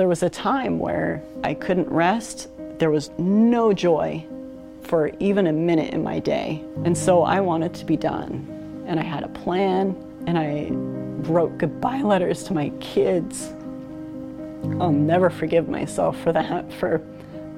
There was a time where I couldn't rest. There was no joy for even a minute in my day. And so I wanted to be done. And I had a plan, and I wrote goodbye letters to my kids. I'll never forgive myself for that, for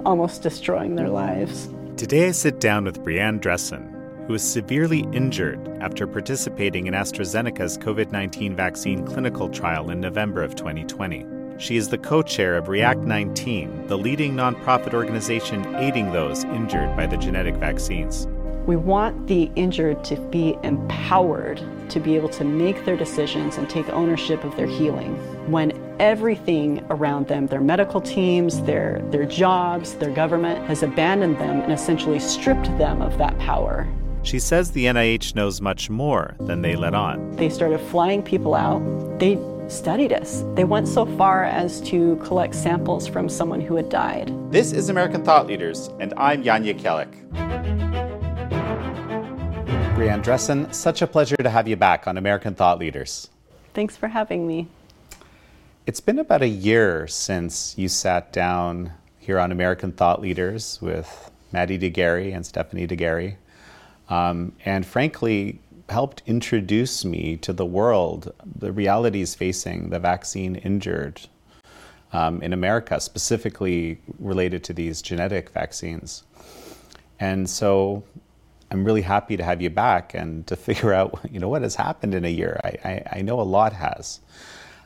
almost destroying their lives. Today I sit down with Brianne Dressen, who was severely injured after participating in AstraZeneca's COVID 19 vaccine clinical trial in November of 2020. She is the co chair of React 19, the leading nonprofit organization aiding those injured by the genetic vaccines. We want the injured to be empowered to be able to make their decisions and take ownership of their healing when everything around them, their medical teams, their, their jobs, their government, has abandoned them and essentially stripped them of that power. She says the NIH knows much more than they let on. They started flying people out. They studied us. They went so far as to collect samples from someone who had died. This is American Thought Leaders, and I'm Jan Jekielek. Brianne Dressen, such a pleasure to have you back on American Thought Leaders. Thanks for having me. It's been about a year since you sat down here on American Thought Leaders with Maddie de Garay and Stephanie de Garay, um, and frankly, helped introduce me to the world, the realities facing the vaccine injured um, in America, specifically related to these genetic vaccines. And so I'm really happy to have you back and to figure out, you know, what has happened in a year. I, I, I know a lot has.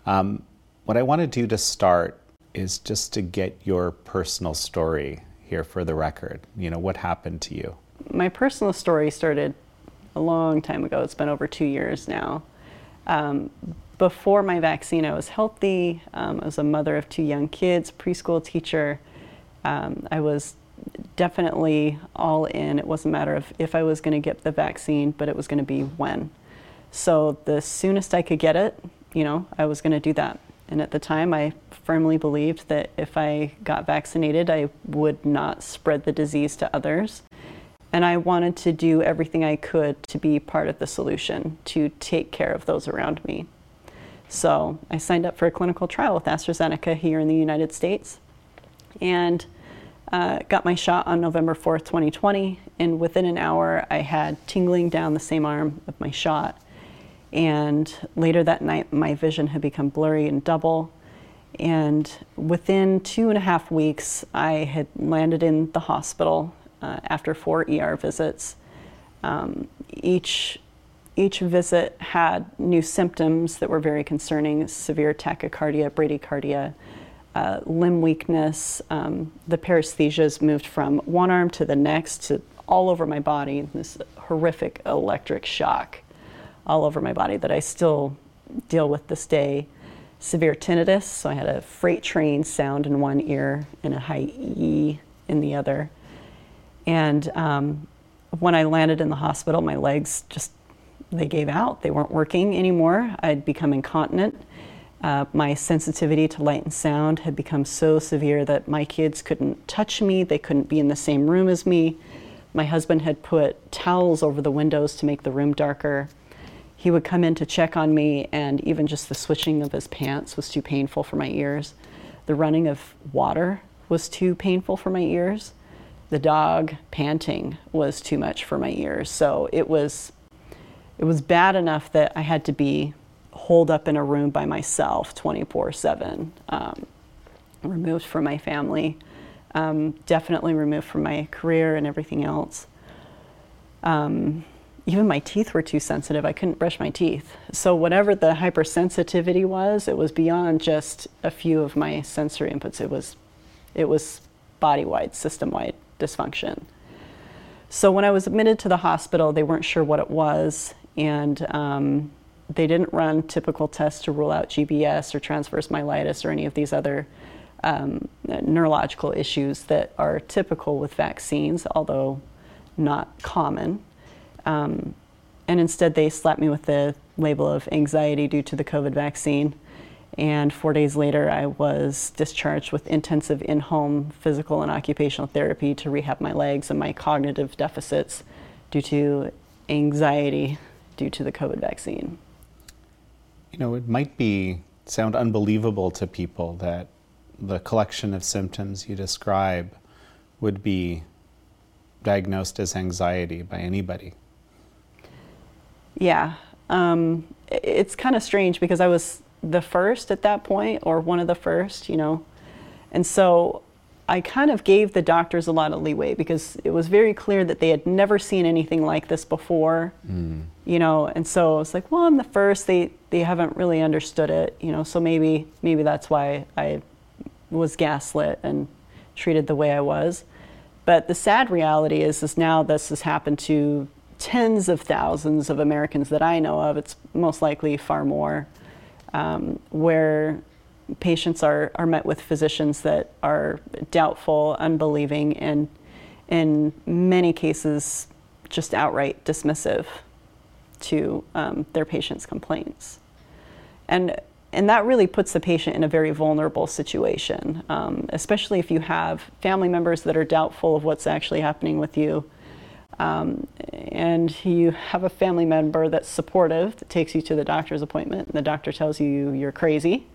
Um, what I want to do to start is just to get your personal story here for the record. You know, what happened to you? My personal story started a long time ago. It's been over two years now. Um, before my vaccine, I was healthy. Um, I was a mother of two young kids, preschool teacher. Um, I was definitely all in. It wasn't a matter of if I was going to get the vaccine, but it was going to be when. So the soonest I could get it, you know, I was going to do that. And at the time, I firmly believed that if I got vaccinated, I would not spread the disease to others. And I wanted to do everything I could to be part of the solution, to take care of those around me. So I signed up for a clinical trial with AstraZeneca here in the United States and uh, got my shot on November 4th, 2020. And within an hour, I had tingling down the same arm of my shot. And later that night, my vision had become blurry and double. And within two and a half weeks, I had landed in the hospital uh, after four ER visits. Um, each each visit had new symptoms that were very concerning: severe tachycardia, bradycardia, uh, limb weakness. Um, the paresthesias moved from one arm to the next to all over my body. This horrific electric shock all over my body that I still deal with this day. Severe tinnitus, so I had a freight train sound in one ear and a high E in the other. And um, when I landed in the hospital, my legs just they gave out. They weren't working anymore. I'd become incontinent. Uh, my sensitivity to light and sound had become so severe that my kids couldn't touch me. They couldn't be in the same room as me. My husband had put towels over the windows to make the room darker. He would come in to check on me, and even just the switching of his pants was too painful for my ears. The running of water was too painful for my ears the dog panting was too much for my ears. So it was it was bad enough that I had to be holed up in a room by myself 24 um, 7, removed from my family, um, definitely removed from my career and everything else. Um, even my teeth were too sensitive. I couldn't brush my teeth. So, whatever the hypersensitivity was, it was beyond just a few of my sensory inputs. It was, it was body wide, system wide dysfunction. So when I was admitted to the hospital, they weren't sure what it was, and um, they didn't run typical tests to rule out GBS or transverse myelitis or any of these other um, neurological issues that are typical with vaccines, although not common. Um, and instead, they slapped me with the label of anxiety due to the COVID vaccine. And four days later, I was discharged with intensive in home physical and occupational therapy to rehab my legs and my cognitive deficits due to anxiety due to the COVID vaccine. You know, it might be sound unbelievable to people that the collection of symptoms you describe would be diagnosed as anxiety by anybody. Yeah. Um, it's kind of strange because I was the first at that point, or one of the first, you know. And so I kind of gave the doctors a lot of leeway because it was very clear that they had never seen anything like this before, mm. you know. And so it's like, well, I'm the first. They they haven't really understood it, you know. So maybe maybe that's why I was gaslit and treated the way I was. But the sad reality is, is now this has happened to tens of thousands of Americans that I know of. It's most likely far more, um, where patients are, are met with physicians that are doubtful, unbelieving, and in many cases, just outright dismissive to um, their patient's complaints. And and that really puts the patient in a very vulnerable situation, um, especially if you have family members that are doubtful of what's actually happening with you. Um, and you have a family member that's supportive, that takes you to the doctor's appointment, and the doctor tells you you're crazy.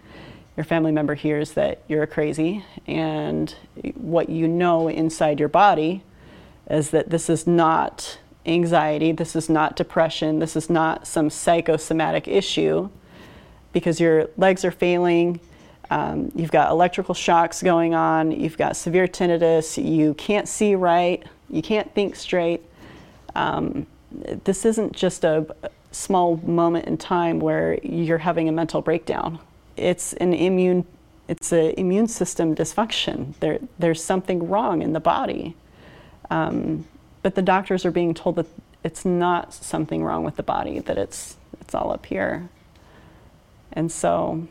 Your family member hears that you're crazy, and what you know inside your body is that this is not anxiety, this is not depression, this is not some psychosomatic issue because your legs are failing. Um, you've got electrical shocks going on. You've got severe tinnitus. You can't see right. You can't think straight. Um, this isn't just a small moment in time where you're having a mental breakdown. It's an immune. It's an immune system dysfunction. There, there's something wrong in the body. Um, but the doctors are being told that it's not something wrong with the body. That it's it's all up here. And so,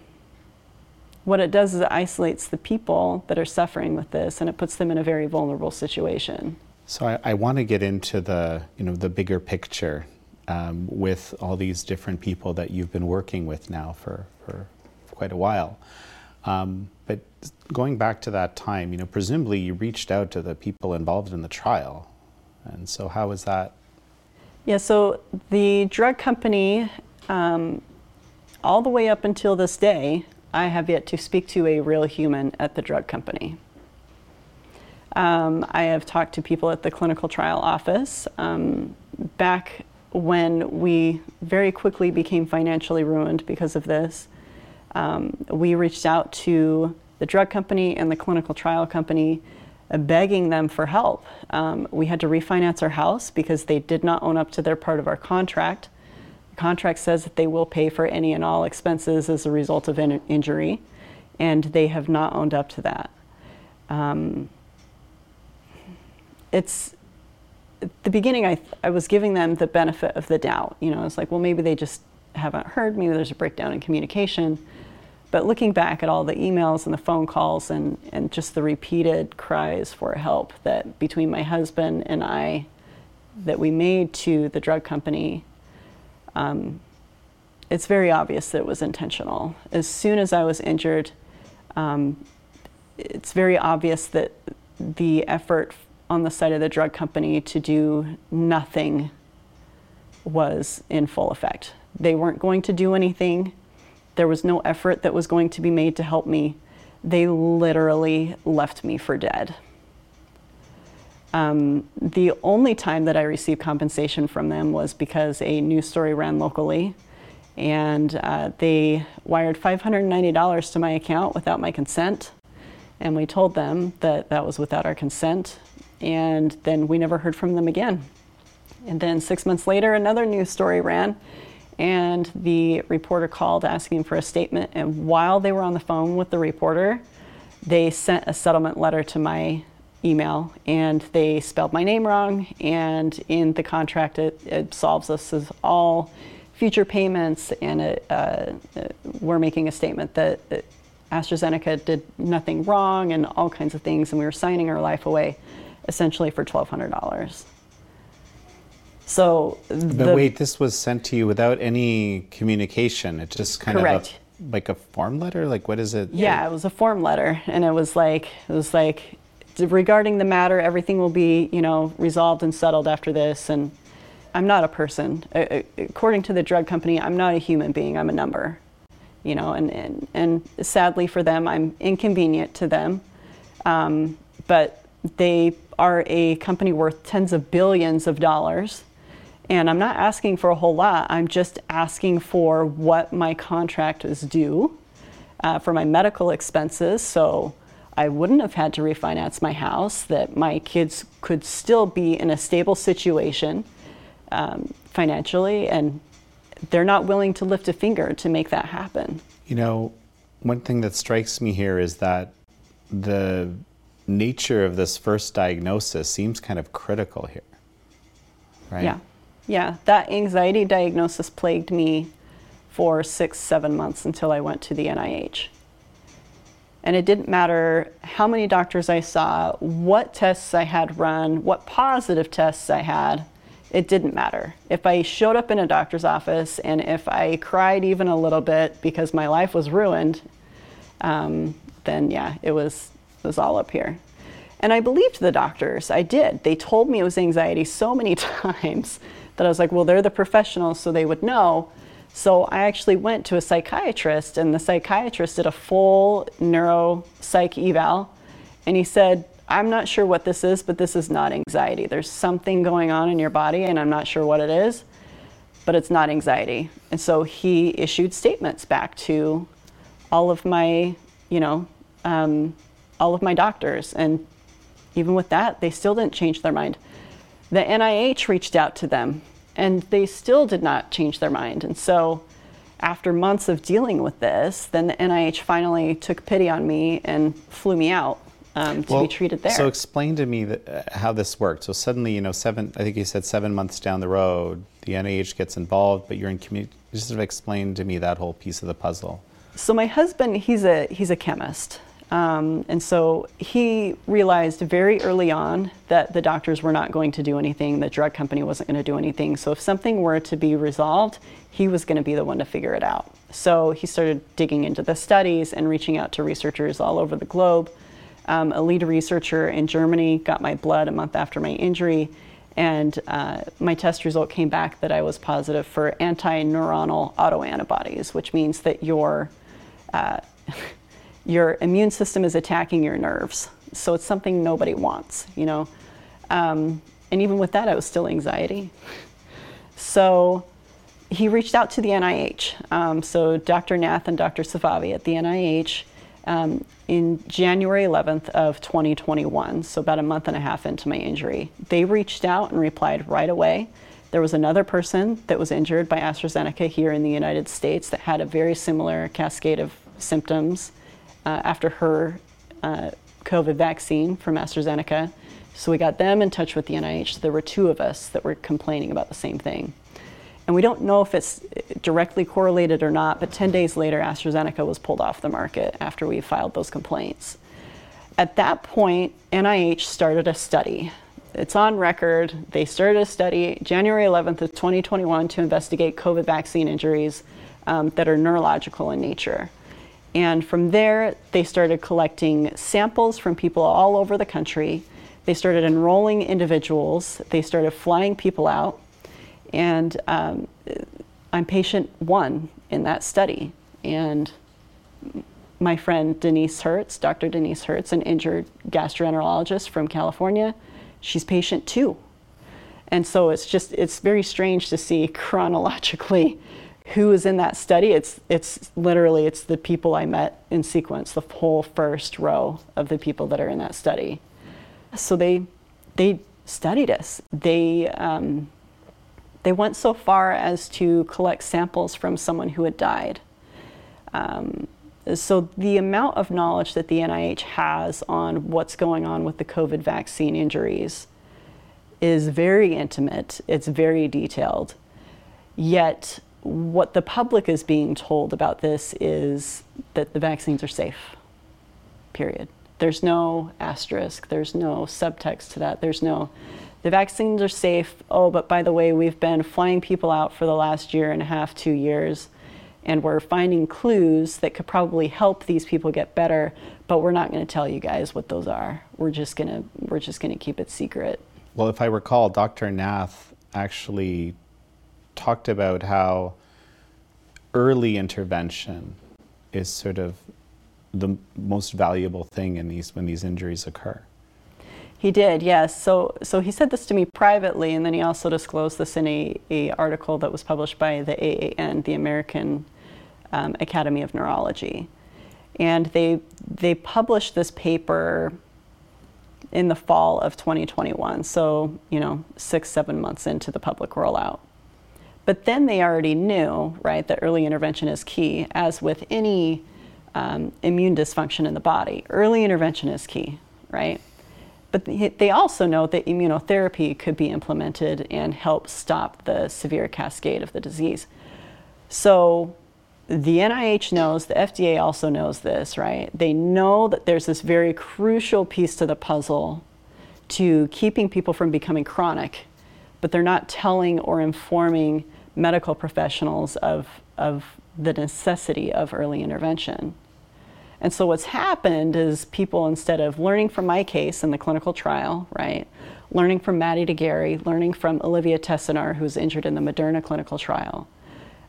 what it does is it isolates the people that are suffering with this and it puts them in a very vulnerable situation. So, I, I want to get into the, you know, the bigger picture um, with all these different people that you've been working with now for, for quite a while. Um, but going back to that time, you know, presumably you reached out to the people involved in the trial. And so, how was that? Yeah, so the drug company um, all the way up until this day, I have yet to speak to a real human at the drug company. Um, I have talked to people at the clinical trial office. Um, back when we very quickly became financially ruined because of this, um, we reached out to the drug company and the clinical trial company, uh, begging them for help. Um, we had to refinance our house because they did not own up to their part of our contract The contract says that they will pay for any and all expenses as a result of in- injury, and they have not owned up to that. Um, it's at the beginning. I I was giving them the benefit of the doubt. You know, it's like, well, maybe they just haven't heard. Maybe there's a breakdown in communication. But looking back at all the emails and the phone calls and, and just the repeated cries for help that between my husband and I that we made to the drug company um, it's very obvious that it was intentional. As soon as I was injured, um, it's very obvious that the effort on the side of the drug company to do nothing was in full effect. They weren't going to do anything. There was no effort that was going to be made to help me. They literally left me for dead. Um, the only time that I received compensation from them was because a news story ran locally and uh, they wired $590 to my account without my consent. And we told them that that was without our consent. And then we never heard from them again. And then six months later, another news story ran. And the reporter called asking for a statement. And while they were on the phone with the reporter, they sent a settlement letter to my email and they spelled my name wrong and in the contract it, it solves us as all future payments and it, uh, we're making a statement that AstraZeneca did nothing wrong and all kinds of things and we were signing our life away essentially for $1,200. So, but the, wait, this was sent to you without any communication. It just kind correct. of a, like a form letter. Like, what is it? Yeah, it was a form letter, and it was like it was like regarding the matter, everything will be, you know, resolved and settled after this. And I'm not a person. According to the drug company, I'm not a human being. I'm a number. you know, and, and, and sadly for them, I'm inconvenient to them. Um, but they are a company worth tens of billions of dollars. And I'm not asking for a whole lot. I'm just asking for what my contract is due uh, for my medical expenses. So I wouldn't have had to refinance my house, that my kids could still be in a stable situation um, financially. And they're not willing to lift a finger to make that happen. You know, one thing that strikes me here is that the nature of this first diagnosis seems kind of critical here. Right? Yeah. Yeah. That anxiety diagnosis plagued me for six, seven months until I went to the NIH. And it didn't matter how many doctors I saw, what tests I had run, what positive tests I had it didn't matter. If I showed up in a doctor's office and if I cried even a little bit because my life was ruined, um, then yeah, it was, was all up here. And I believed the doctors. I did. They told me it was anxiety so many times that I was like, well, they're the professionals, so they would know. So I actually went to a psychiatrist, and the psychiatrist did a full neuro psych eval, and he said, I'm not sure what this is, but this is not anxiety. There's something going on in your body, and I'm not sure what it is, but it's not anxiety. And so he issued statements back to all of my, you know, um, all of my doctors. And even with that, they still didn't change their mind. The NIH reached out to them, and they still did not change their mind. And so after months of dealing with this, then the NIH finally took pity on me and flew me out um, to well, be treated there. So explain to me that, uh, how this worked. So suddenly, you know, seven, I think you said seven months down the road, the NIH gets involved, but you're in community. Just sort of explain to me that whole piece of the puzzle. So my husband, he's a he's a chemist, um, and so he realized very early on that the doctors were not going to do anything. The drug company wasn't going to do anything. So if something were to be resolved, he was going to be the one to figure it out. So he started digging into the studies and reaching out to researchers all over the globe um, a lead researcher in Germany got my blood a month after my injury, and uh, my test result came back that I was positive for anti-neuronal autoantibodies, which means that your uh, your immune system is attacking your nerves. So it's something nobody wants, you know. Um, and even with that, I was still anxiety. So he reached out to the NIH. Um, so Dr. Nath and Dr. Safavi at the NIH um, in January 11th of 2021, so about a month and a half into my injury. They reached out and replied right away. There was another person that was injured by AstraZeneca here in the United States that had a very similar cascade of symptoms uh, after her uh, COVID vaccine from AstraZeneca. So we got them in touch with the NIH. There were two of us that were complaining about the same thing. And we don't know if it's directly correlated or not, but 10 days later, AstraZeneca was pulled off the market after we filed those complaints. At that point, NIH started a study. It's on record. They started a study January 11th of 2021 to investigate COVID vaccine injuries um, that are neurological in nature. And from there, they started collecting samples from people all over the country. They started enrolling individuals. They started flying people out. And um, I'm patient one in that study. And my friend Danice Hertz, Dr. Danice Hertz, an injured gastroenterologist from California, she's patient two. And so it's just, it's very strange to see chronologically who is in that study. It's, it's literally, it's the people I met in sequence, the whole first row of the people that are in that study. So they, they studied us. They, um, they went so far as to collect samples from someone who had died. Um, so, the amount of knowledge that the NIH has on what's going on with the COVID vaccine injuries is very intimate, it's very detailed. Yet, what the public is being told about this is that the vaccines are safe, period. There's no asterisk, there's no subtext to that, there's no the vaccines are safe. Oh, but by the way, we've been flying people out for the last year and a half, two years, and we're finding clues that could probably help these people get better, but we're not going to tell you guys what those are. We're just going to we're just going to keep it secret. Well, if I recall, Dr. Nath actually talked about how early intervention is sort of the most valuable thing in these when these injuries occur. He did, yes. So, so he said this to me privately, and then he also disclosed this in a, a article that was published by the AAN, the American um, Academy of Neurology, and they they published this paper in the fall of 2021. So you know, six seven months into the public rollout. But then they already knew, right, that early intervention is key, as with any um, immune dysfunction in the body. Early intervention is key, right? But they also know that immunotherapy could be implemented and help stop the severe cascade of the disease. So the NIH knows, the FDA also knows this, right? They know that there's this very crucial piece to the puzzle to keeping people from becoming chronic, but they're not telling or informing medical professionals of, of the necessity of early intervention. And so what's happened is people, instead of learning from my case in the clinical trial, right, learning from Maddie de Garay, learning from Olivia Tessenour, who's injured in the Moderna clinical trial,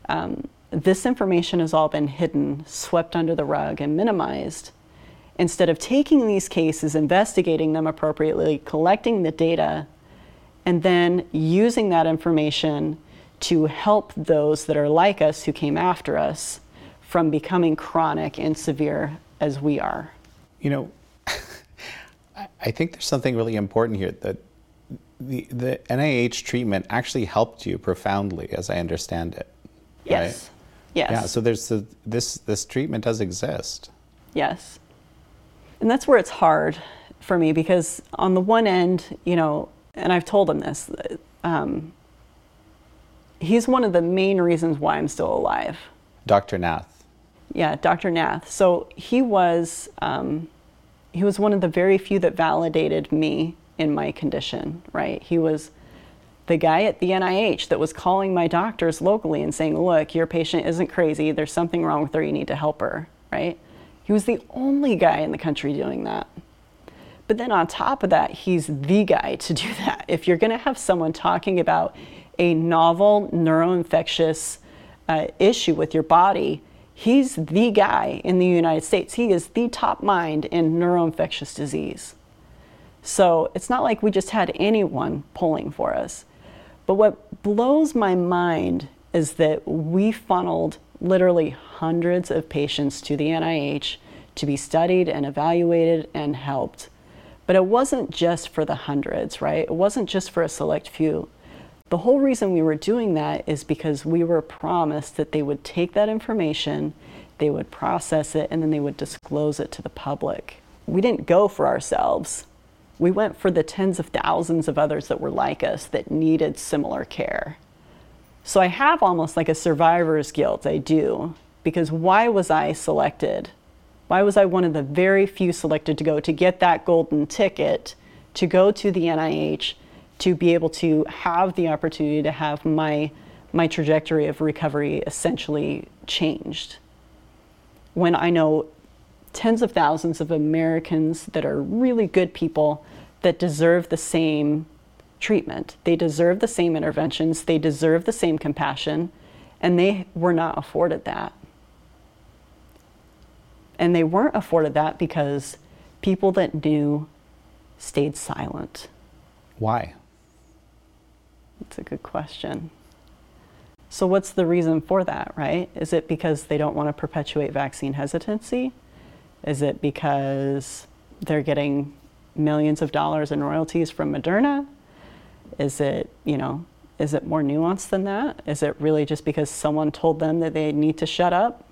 um, this information has all been hidden, swept under the rug, and minimized. Instead of taking these cases, investigating them appropriately, collecting the data, and then using that information to help those that are like us who came after us from becoming chronic and severe as we are. You know, I think there's something really important here that the, the NIH treatment actually helped you profoundly, as I understand it. Yes. Right? Yes. Yeah. So there's the, this this treatment does exist. Yes. And that's where it's hard for me because on the one end, you know, and I've told him this, um, he's one of the main reasons why I'm still alive. Dr. Nath. Yeah, Dr. Nath. So he was um, he was one of the very few that validated me in my condition. Right? He was the guy at the NIH that was calling my doctors locally and saying, "Look, your patient isn't crazy. There's something wrong with her. You need to help her." Right? He was the only guy in the country doing that. But then on top of that, he's the guy to do that. If you're going to have someone talking about a novel neuroinfectious uh, issue with your body, He's the guy in the United States. He is the top mind in neuroinfectious disease. So it's not like we just had anyone pulling for us. But what blows my mind is that we funneled literally hundreds of patients to the NIH to be studied and evaluated and helped. But it wasn't just for the hundreds, right? It wasn't just for a select few. The whole reason we were doing that is because we were promised that they would take that information, they would process it, and then they would disclose it to the public. We didn't go for ourselves. We went for the tens of thousands of others that were like us that needed similar care. So I have almost like a survivor's guilt, I do, because why was I selected? Why was I one of the very few selected to go to get that golden ticket to go to the NIH to be able to have the opportunity to have my my trajectory of recovery essentially changed. When I know tens of thousands of Americans that are really good people that deserve the same treatment, they deserve the same interventions, they deserve the same compassion, and they were not afforded that. And they weren't afforded that because people that knew stayed silent. Why? That's a good question. So, what's the reason for that, right? Is it because they don't want to perpetuate vaccine hesitancy? Is it because they're getting millions of dollars in royalties from Moderna? Is it, you know, is it more nuanced than that? Is it really just because someone told them that they need to shut up?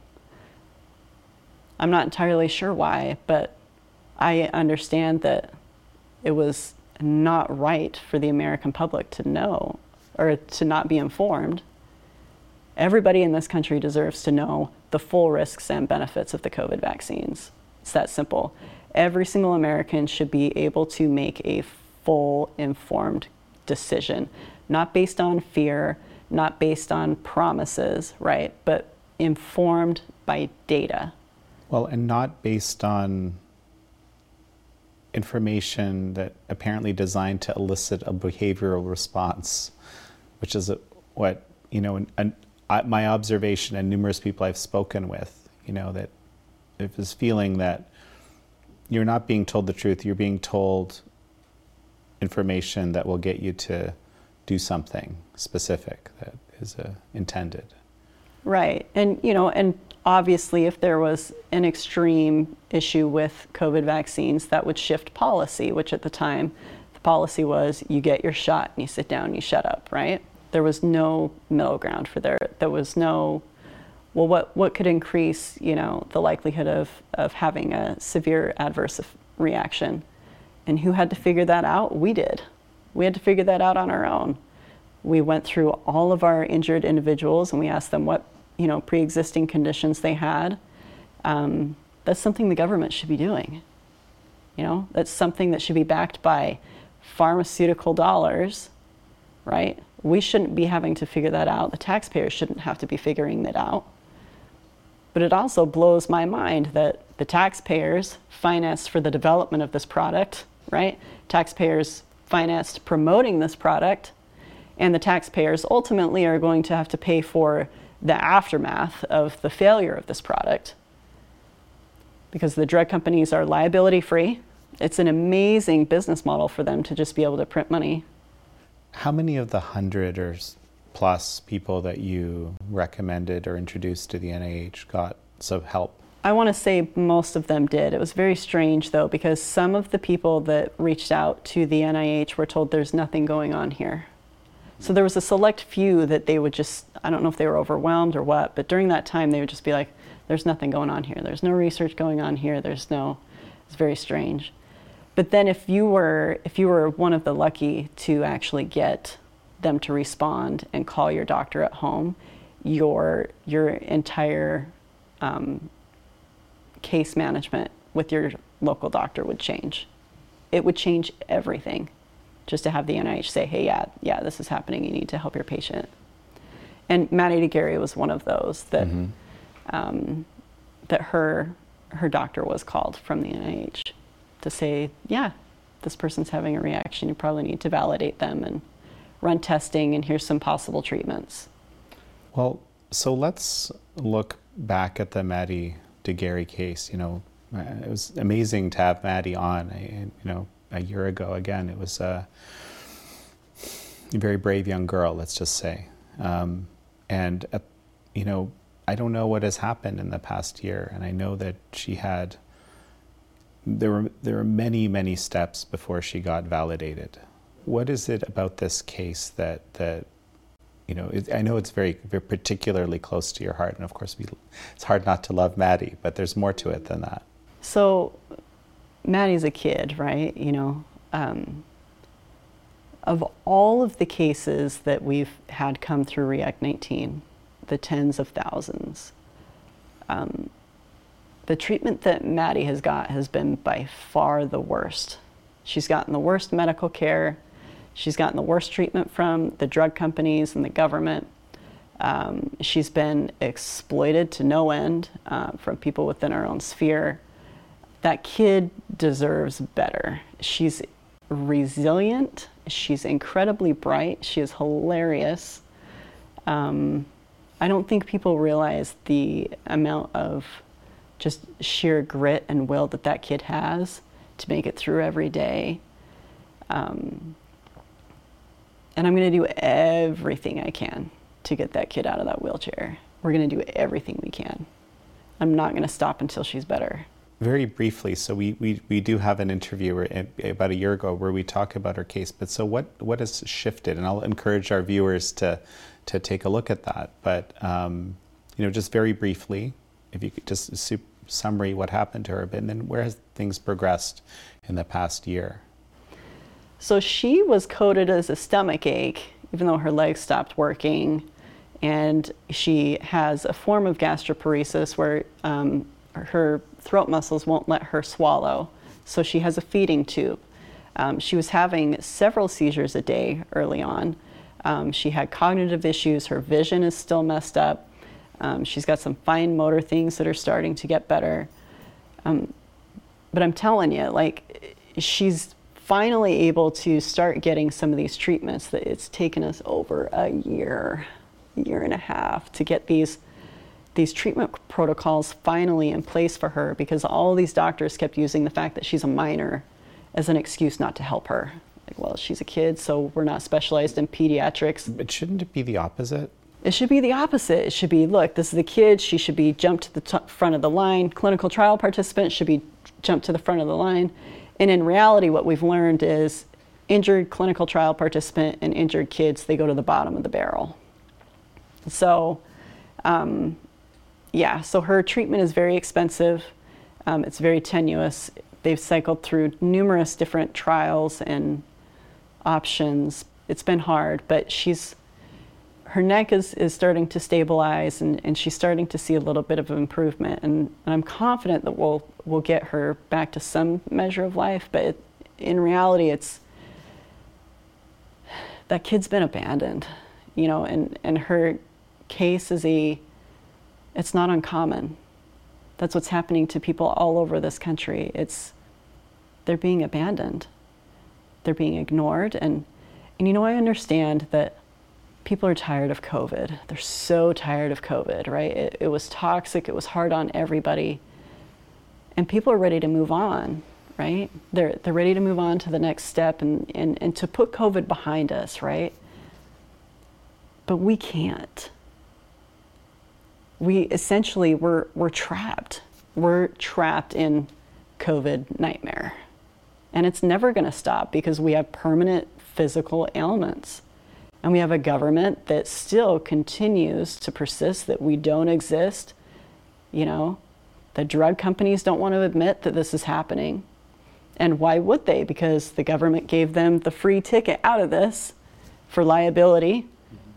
I'm not entirely sure why, but I understand that it was not right for the American public to know or to not be informed. Everybody in this country deserves to know the full risks and benefits of the COVID vaccines. It's that simple. Every single American should be able to make a full informed decision, not based on fear, not based on promises, right? But informed by data. Well, and not based on information that apparently designed to elicit a behavioral response, which is a, what you know. An, an, my observation and numerous people I've spoken with, you know, that if this feeling that you're not being told the truth, you're being told information that will get you to do something specific that is uh, intended. Right. And, you know, and obviously, if there was an extreme issue with COVID vaccines, that would shift policy, which at the time, the policy was you get your shot and you sit down and you shut up, right? There was no middle ground for there. There was no, well, what, what could increase, you know, the likelihood of, of having a severe adverse reaction? And who had to figure that out? We did. We had to figure that out on our own. We went through all of our injured individuals and we asked them what you know pre-existing conditions they had. Um, that's something the government should be doing. You know, that's something that should be backed by pharmaceutical dollars, right? We shouldn't be having to figure that out. The taxpayers shouldn't have to be figuring that out. But it also blows my mind that the taxpayers financed for the development of this product, right? Taxpayers financed promoting this product, and the taxpayers ultimately are going to have to pay for the aftermath of the failure of this product because the drug companies are liability free. It's an amazing business model for them to just be able to print money. How many of the hundred or plus people that you recommended or introduced to the NIH got some help? I want to say most of them did. It was very strange though, because some of the people that reached out to the NIH were told there's nothing going on here. So there was a select few that they would just, I don't know if they were overwhelmed or what, but during that time they would just be like, there's nothing going on here. There's no research going on here. There's no, it's very strange. But then if you were, if you were one of the lucky to actually get them to respond and call your doctor at home, your, your entire um, case management with your local doctor would change. It would change everything just to have the NIH say, hey, yeah, yeah, this is happening. You need to help your patient. And Maddie de Garay was one of those that mm-hmm. um, that her her doctor was called from the NIH to say, yeah, this person's having a reaction. You probably need to validate them and run testing. And here's some possible treatments. Well, so let's look back at the Maddie de Garay case. You know, it was amazing to have Maddie on. I, you know, a year ago. Again, it was a, very brave young girl, let's just say. Um, and, uh, you know, I don't know what has happened in the past year, and I know that she had. There were there were many many steps before she got validated. What is it about this case that that you know, it, I know it's very, very particularly close to your heart, and of course, we, it's hard not to love Maddie, but there's more to it than that. So, Maddie's a kid, right? You know, um, of all of the cases that we've had come through React 19, the tens of thousands, um, the treatment that Maddie has got has been by far the worst. She's gotten the worst medical care. She's gotten the worst treatment from the drug companies and the government. Um, she's been exploited to no end uh, from people within our own sphere that kid deserves better. She's resilient. She's incredibly bright. She is hilarious. Um, I don't think people realize the amount of just sheer grit and will that that kid has to make it through every day. Um, and I'm going to do everything I can to get that kid out of that wheelchair. We're going to do everything we can. I'm not going to stop until she's better very briefly, so we, we, we do have an interview about a year ago where we talk about our case. But so what what has shifted? And I'll encourage our viewers to to take a look at that. But um, you know, just very briefly, if you could just su- summary what happened to her, and then where has things progressed in the past year? So she was coded as a stomach ache, even though her legs stopped working, and she has a form of gastroparesis where um, her throat muscles won't let her swallow, so she has a feeding tube. Um, she was having several seizures a day early on. Um, she had cognitive issues, her vision is still messed up. Um, she's got some fine motor things that are starting to get better. Um, but I'm telling you, like, she's finally able to start getting some of these treatments that it's taken us over a year, year and a half to get these these treatment protocols finally in place for her because all these doctors kept using the fact that she's a minor as an excuse not to help her. Like, well, she's a kid, so we're not specialized in pediatrics. But shouldn't it be the opposite? It should be the opposite. It should be look, this is the kid, she should be jumped to the t- front of the line. Clinical trial participants should be jumped to the front of the line. And in reality, what we've learned is injured clinical trial participant and injured kids, they go to the bottom of the barrel. So, um, yeah, so her treatment is very expensive. Um, it's very tenuous. They've cycled through numerous different trials and options. It's been hard, but she's her neck is, is starting to stabilize and, and she's starting to see a little bit of improvement. And, and I'm confident that we'll, we'll get her back to some measure of life, but it, in reality, it's that kid's been abandoned, you know, and, and her case is a, it's not uncommon. That's what's happening to people all over this country. It's, they're being abandoned. They're being ignored. And, and you know, I understand that people are tired of COVID. They're so tired of COVID, right? It, it, was toxic, it was hard on everybody. And people are ready to move on, right? They're, they're ready to move on to the next step and, and, and to put COVID behind us, right? But we can't. We essentially, we're, we're trapped. We're trapped in COVID nightmare. And it's never going to stop because we have permanent physical ailments and we have a government that still continues to persist that we don't exist. You know, the drug companies don't want to admit that this is happening. And why would they? Because the government gave them the free ticket out of this for liability.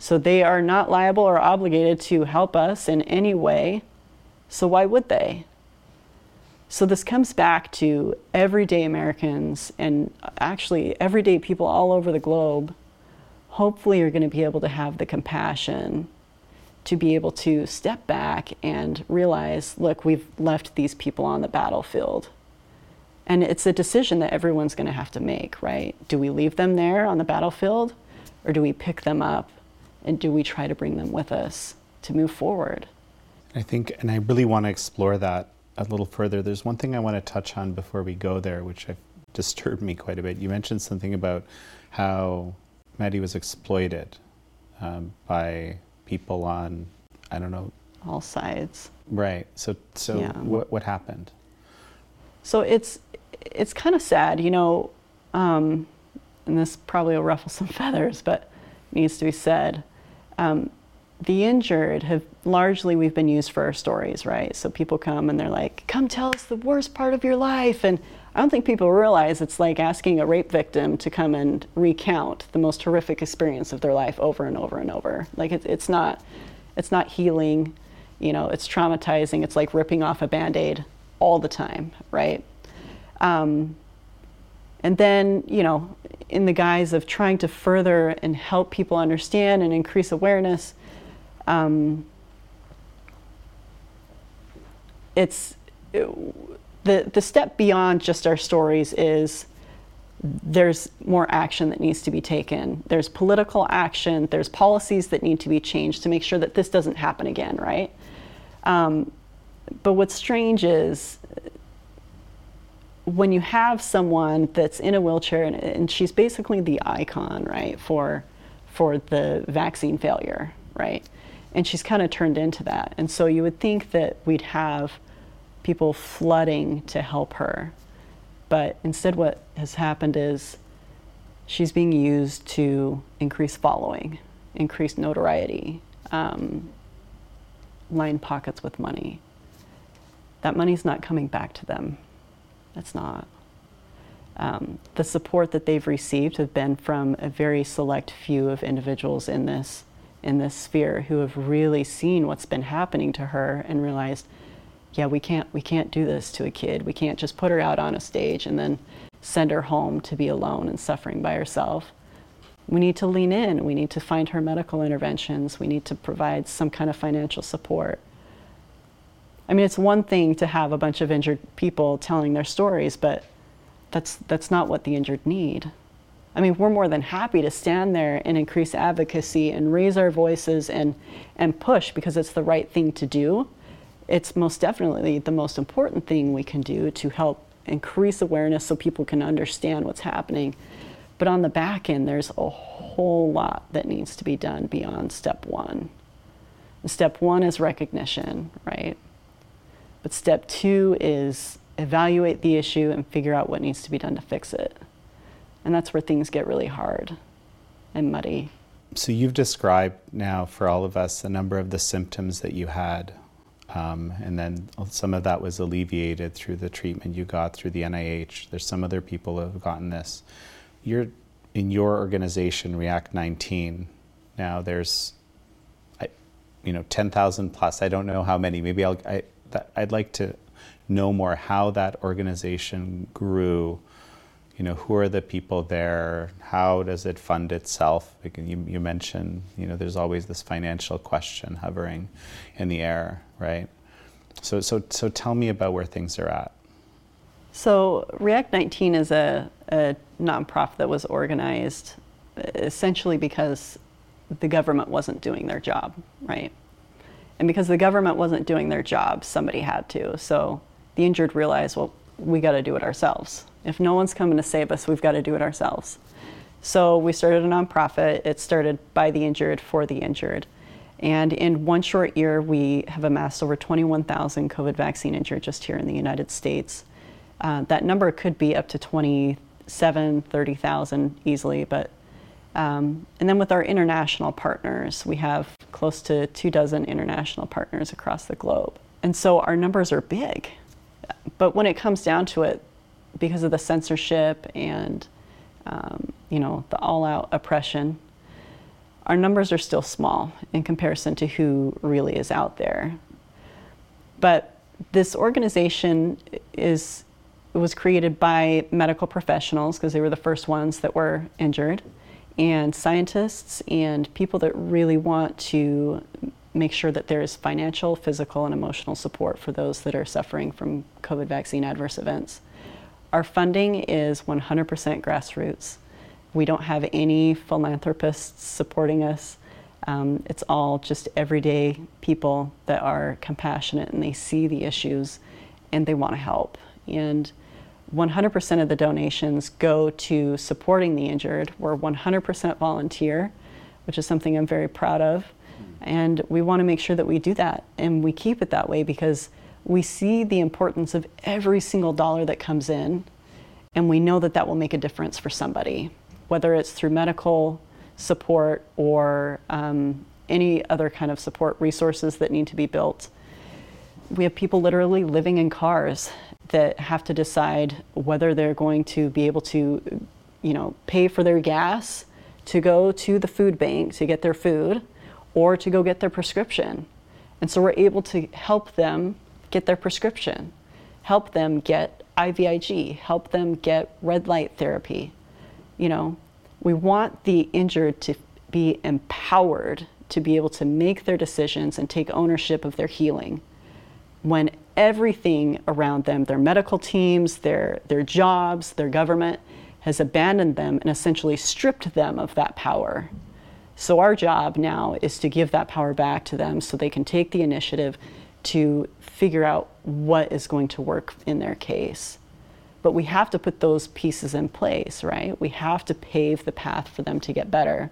So they are not liable or obligated to help us in any way. So why would they? So this comes back to everyday Americans and uh, actually everyday people all over the globe hopefully you're going to be able to have the compassion to be able to step back and realize look, we've left these people on the battlefield. And it's a decision that everyone's going to have to make, right? Do we leave them there on the battlefield or do we pick them up and do we try to bring them with us to move forward? I think, and I really want to explore that a little further. There's one thing I want to touch on before we go there, which disturbed me quite a bit. You mentioned something about how Maddie was exploited um, by people on, I don't know. All sides. Right. So, so yeah. what, what happened? So it's, it's kind of sad, you know, um, and this probably will ruffle some feathers, but needs to be said. Um, the injured have largely we've been used for our stories, right? So people come and they're like, "Come tell us the worst part of your life," and I don't think people realize it's like asking a rape victim to come and recount the most horrific experience of their life over and over and over. Like it, it's not, it's not healing, you know, it's traumatizing. It's like ripping off a band-aid all the time, right? Um, and then, you know, in the guise of trying to further and help people understand and increase awareness, um, it's it, the, the step beyond just our stories is there's more action that needs to be taken. There's political action, there's policies that need to be changed to make sure that this doesn't happen again, right? Um, but what's strange is when you have someone that's in a wheelchair and, and she's basically the icon, right, for, for the vaccine failure, right? And she's kind of turned into that. And so you would think that we'd have people flooding to help her. But instead, what has happened is she's being used to increase following, increase notoriety, um, line pockets with money. That money's not coming back to them. It's not. Um, the support that they've received have been from a very select few of individuals in this in this sphere who have really seen what's been happening to her and realized yeah, we can't we can't do this to a kid. We can't just put her out on a stage and then send her home to be alone and suffering by herself. We need to lean in. We need to find her medical interventions. We need to provide some kind of financial support. I mean, it's one thing to have a bunch of injured people telling their stories, but that's that's not what the injured need. I mean, we're more than happy to stand there and increase advocacy and raise our voices and, and push because it's the right thing to do. It's most definitely the most important thing we can do to help increase awareness so people can understand what's happening. But on the back end, there's a whole lot that needs to be done beyond step one. Step one is recognition, right? But step two is evaluate the issue and figure out what needs to be done to fix it. And that's where things get really hard and muddy. So you've described now for all of us a number of the symptoms that you had. Um, and then some of that was alleviated through the treatment you got through the NIH. There's some other people who have gotten this. You're in your organization, React 19. Now there's, you know, 10,000 plus. I don't know how many. Maybe I'll. I, that, I'd like to know more how that organization grew you know, who are the people there? How does it fund itself? You, you mentioned, you know, there's always this financial question hovering in the air, right? So, so, so tell me about where things are at. So, React 19 is a, a nonprofit that was organized uh, essentially because the government wasn't doing their job, right? And because the government wasn't doing their job, somebody had to. So, the injured realized, well, we got to do it ourselves. If no one's coming to save us, we've got to do it ourselves. So we started a nonprofit. It started by the injured for the injured. And in one short year, we have amassed over 21,000 COVID vaccine injured just here in the United States. Uh, that number could be up to 27, 30,000 easily, but um, and then with our international partners, we have close to two dozen international partners across the globe. And so our numbers are big. But when it comes down to it, because of the censorship and um, you know the all-out oppression, our numbers are still small in comparison to who really is out there. But this organization is was created by medical professionals because they were the first ones that were injured, and scientists and people that really want to make sure that there is financial, physical, and emotional support for those that are suffering from COVID vaccine adverse events. Our funding is 100% grassroots. We don't have any philanthropists supporting us. Um, it's all just everyday people that are compassionate and they see the issues and they want to help. And 100% of the donations go to supporting the injured. We're 100% volunteer, which is something I'm very proud of. And we want to make sure that we do that and we keep it that way because we see the importance of every single dollar that comes in and we know that that will make a difference for somebody, whether it's through medical support or um, any other kind of support resources that need to be built. We have people literally living in cars that have to decide whether they're going to be able to, you know, pay for their gas to go to the food bank to get their food or to go get their prescription. And so we're able to help them get their prescription, help them get IVIG, help them get red light therapy. You know, we want the injured to be empowered to be able to make their decisions and take ownership of their healing when everything around them, their medical teams, their, their jobs, their government, has abandoned them and essentially stripped them of that power. So our job now is to give that power back to them so they can take the initiative to figure out what is going to work in their case. But we have to put those pieces in place, right? We have to pave the path for them to get better.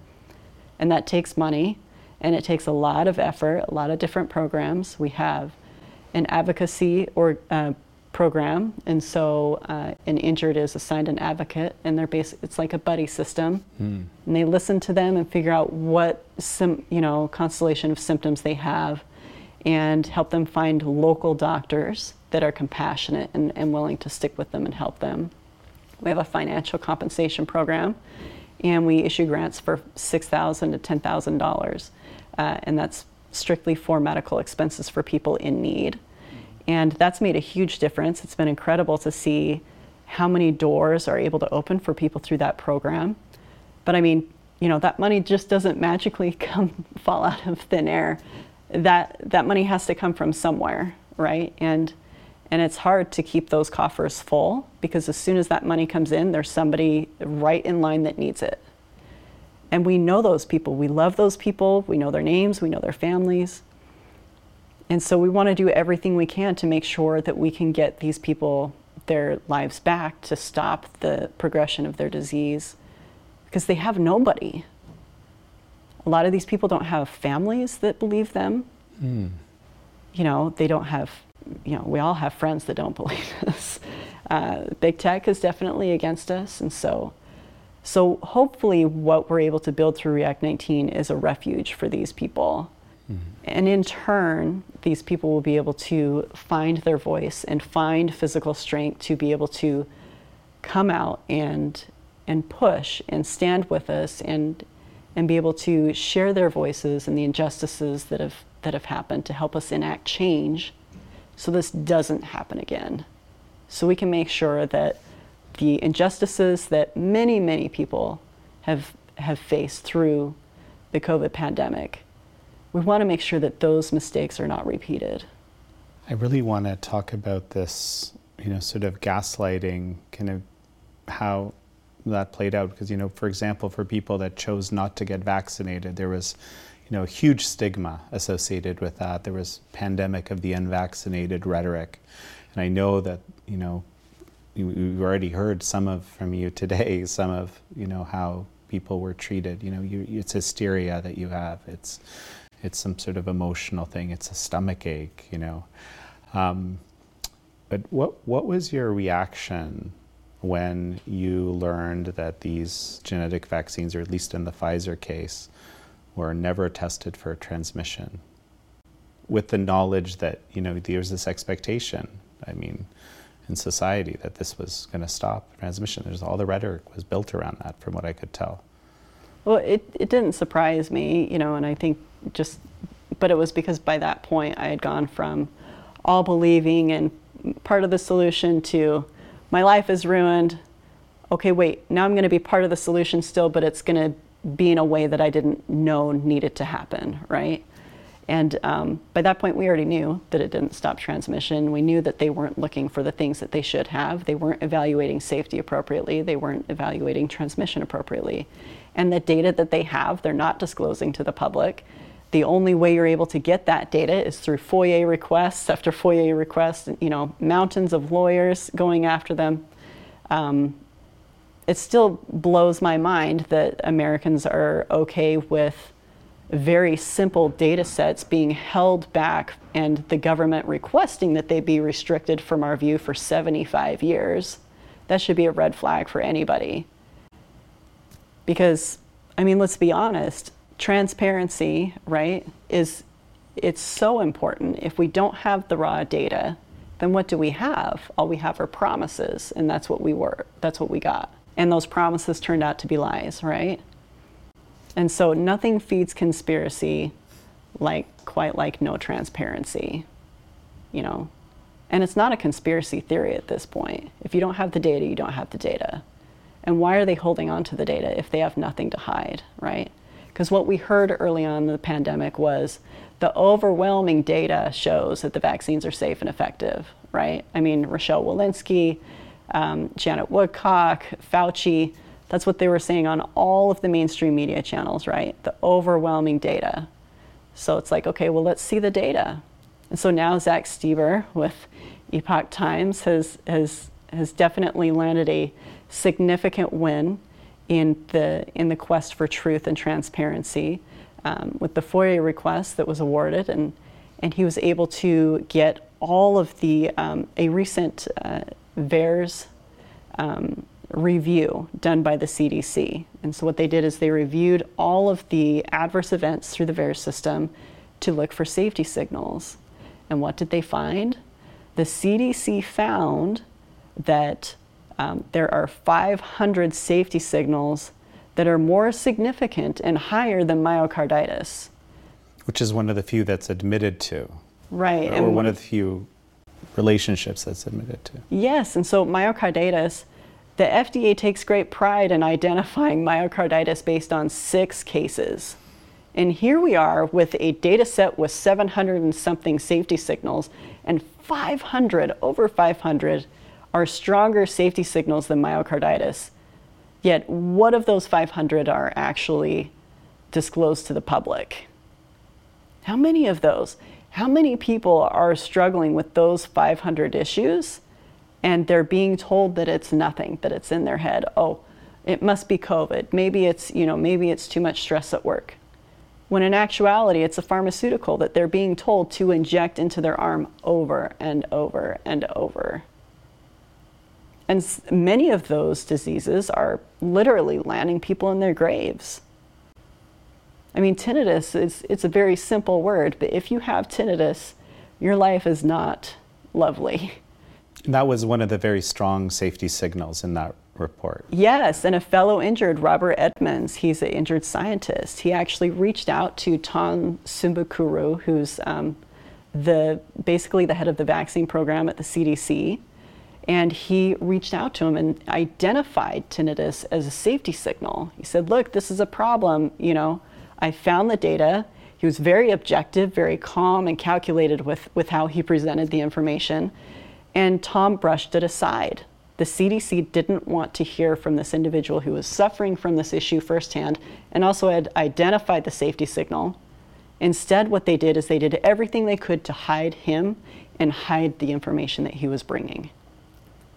And that takes money and it takes a lot of effort, a lot of different programs. We have an advocacy or uh, program, and so uh, an injured is assigned an advocate, and they're basic. It's like a buddy system, mm. and they listen to them and figure out what sim, you know constellation of symptoms they have, and help them find local doctors that are compassionate and, and willing to stick with them and help them. We have a financial compensation program, and we issue grants for six thousand to ten thousand uh, dollars, and that's strictly for medical expenses for people in need. And that's made a huge difference. It's been incredible to see how many doors are able to open for people through that program. But I mean, you know, that money just doesn't magically come fall out of thin air. That that money has to come from somewhere, right? And And it's hard to keep those coffers full because as soon as that money comes in, there's somebody right in line that needs it. And we know those people. We love those people. We know their names. We know their families. And so we want to do everything we can to make sure that we can get these people their lives back to stop the progression of their disease because they have nobody. A lot of these people don't have families that believe them. Mm. You know, they don't have, you know, we all have friends that don't believe us. Uh, big tech is definitely against us. And so, so hopefully, what we're able to build through React 19 is a refuge for these people Mm-hmm. And in turn, these people will be able to find their voice and find physical strength to be able to come out and and push and stand with us and and be able to share their voices and the injustices that have that have happened to help us enact change so this doesn't happen again. So we can make sure that the injustices that many, many people have have faced through the COVID pandemic we want to make sure that those mistakes are not repeated. I really want to talk about this, you know, sort of gaslighting, kind of how that played out. Because, you know, for example, for people that chose not to get vaccinated, there was, you know, a huge stigma associated with that. There was pandemic of the unvaccinated rhetoric. And I know that, you know, we've already heard some of from you today, some of, you know, how people were treated. You know, you, it's hysteria that you have. It's it's some sort of emotional thing. It's a stomach ache, you know. Um, but what what was your reaction when you learned that these genetic vaccines, or at least in the Pfizer case, were never tested for transmission? With the knowledge that you know there's this expectation. I mean, in society that this was going to stop transmission. There's all the rhetoric was built around that, from what I could tell. Well, it, it didn't surprise me, you know, and I think just, but it was because by that point I had gone from all believing and part of the solution to my life is ruined. Okay, wait, now I'm going to be part of the solution still, but it's going to be in a way that I didn't know needed to happen, right? And um, by that point, we already knew that it didn't stop transmission. We knew that they weren't looking for the things that they should have. They weren't evaluating safety appropriately. They weren't evaluating transmission appropriately. And the data that they have, they're not disclosing to the public. The only way you're able to get that data is through FOIA requests after FOIA requests, you know, mountains of lawyers going after them. Um, it still blows my mind that Americans are okay with very simple data sets being held back and the government requesting that they be restricted from our view for 75 years. That should be a red flag for anybody. Because, I mean, let's be honest, transparency, right, is it's so important. If we don't have the raw data, then what do we have? All we have are promises, and that's what we were. That's what we got. And those promises turned out to be lies, right? And so nothing feeds conspiracy like quite like no transparency, you know. And it's not a conspiracy theory at this point. If you don't have the data, you don't have the data. And why are they holding on to the data if they have nothing to hide, right? Because what we heard early on in the pandemic was the overwhelming data shows that the vaccines are safe and effective, right? I mean, Rochelle Walensky, um, Janet Woodcock, Fauci, that's what they were saying on all of the mainstream media channels, right? The overwhelming data. So it's like, okay, well, let's see the data. And so now Zach Stieber with Epoch Times has, has, has definitely landed a significant win in the, in the quest for truth and transparency um, with the FOIA request that was awarded. And, and he was able to get all of the, um, a recent uh, VAERS um, review done by the CDC. And so what they did is they reviewed all of the adverse events through the VAERS system to look for safety signals. And what did they find? The CDC found that um, there are 500 safety signals that are more significant and higher than myocarditis. Which is one of the few that's admitted to. Right. Or and one of the few relationships that's admitted to. Yes, and so myocarditis, the FDA takes great pride in identifying myocarditis based on six cases. And here we are with a data set with 700 and something safety signals, and 500, over 500, are stronger safety signals than myocarditis. Yet, what of those 500 are actually disclosed to the public? How many of those? How many people are struggling with those 500 issues and they're being told that it's nothing, that it's in their head? Oh, it must be COVID. Maybe it's, you know, maybe it's too much stress at work. When in actuality, it's a pharmaceutical that they're being told to inject into their arm over and over and over. And many of those diseases are literally landing people in their graves. I mean, tinnitus is it's a very simple word, but if you have tinnitus, your life is not lovely. That was one of the very strong safety signals in that report. Yes, and a fellow injured, Robert Edmonds, he's an injured scientist. He actually reached out to Tom Shimabukuro, who's um, the basically the head of the vaccine program at the CDC, and he reached out to him and identified tinnitus as a safety signal. He said, "Look, this is a problem. You know, I found the data. He was very objective, very calm and calculated with, with how he presented the information. And Tom brushed it aside. The CDC didn't want to hear from this individual who was suffering from this issue firsthand and also had identified the safety signal. Instead, what they did is they did everything they could to hide him and hide the information that he was bringing.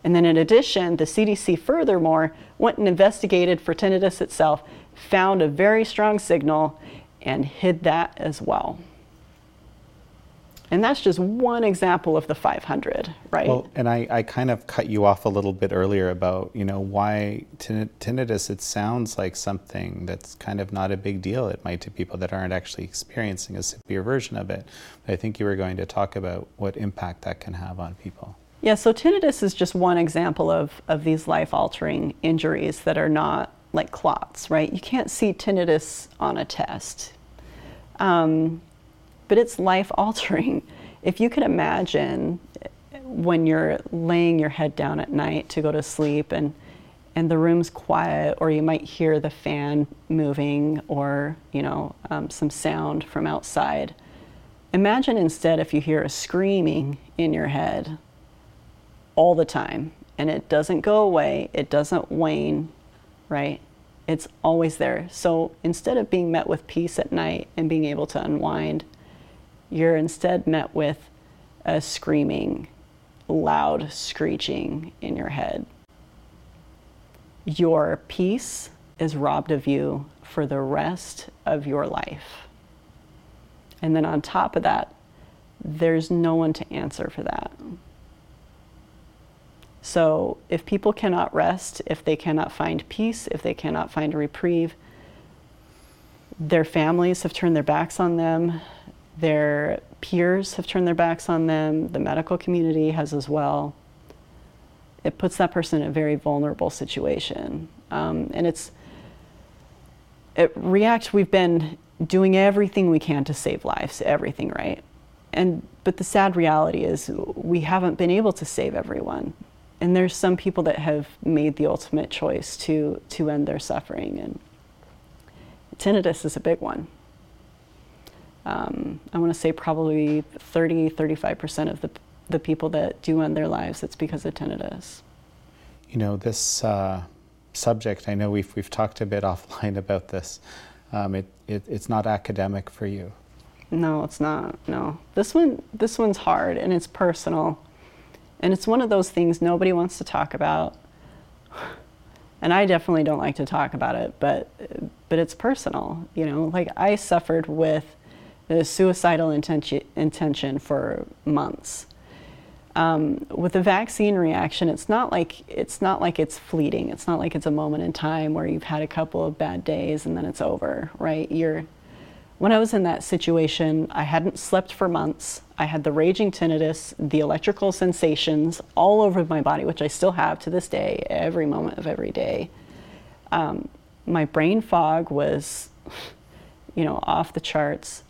And then, in addition, the CDC furthermore went and investigated for tinnitus itself found a very strong signal and hid that as well. And that's just one example of the 500, right? Well, and I, I kind of cut you off a little bit earlier about, you know, why tinnitus, it sounds like something that's kind of not a big deal. It might to people that aren't actually experiencing a severe version of it. But I think you were going to talk about what impact that can have on people. Yeah, so tinnitus is just one example of, of these life altering injuries that are not like clots, right? You can't see tinnitus on a test. Um, but it's life altering. If you can imagine when you're laying your head down at night to go to sleep and and the room's quiet or you might hear the fan moving or you know um, some sound from outside imagine instead if you hear a screaming in your head all the time and it doesn't go away it doesn't wane right? It's always there. So instead of being met with peace at night and being able to unwind, you're instead met with a screaming, loud screeching in your head. Your peace is robbed of you for the rest of your life. And then on top of that, there's no one to answer for that. So if people cannot rest, if they cannot find peace, if they cannot find a reprieve, their families have turned their backs on them, their peers have turned their backs on them, the medical community has as well. It puts that person in a very vulnerable situation. Um, and it's, at React, we've been doing everything we can to save lives, everything, right? And, but the sad reality is we haven't been able to save everyone and there's some people that have made the ultimate choice to to end their suffering. And tinnitus is a big one. Um, i want to say probably 30 35% of the, the people that do end their lives it's because of tinnitus. You know this uh, subject i know we've, we've talked a bit offline about this. Um, it, it, it's not academic for you. No it's not no. This one this one's hard and it's personal and it's one of those things nobody wants to talk about. And I definitely don't like to talk about it, but but it's personal, you know. Like I suffered with a suicidal intention, intention for months. Um, with a vaccine reaction, it's not like it's not like it's fleeting. It's not like it's a moment in time where you've had a couple of bad days and then it's over, right? You're when I was in that situation, I hadn't slept for months. I had the raging tinnitus, the electrical sensations all over my body, which I still have to this day, every moment of every day. Um, my brain fog was, you know, off the charts.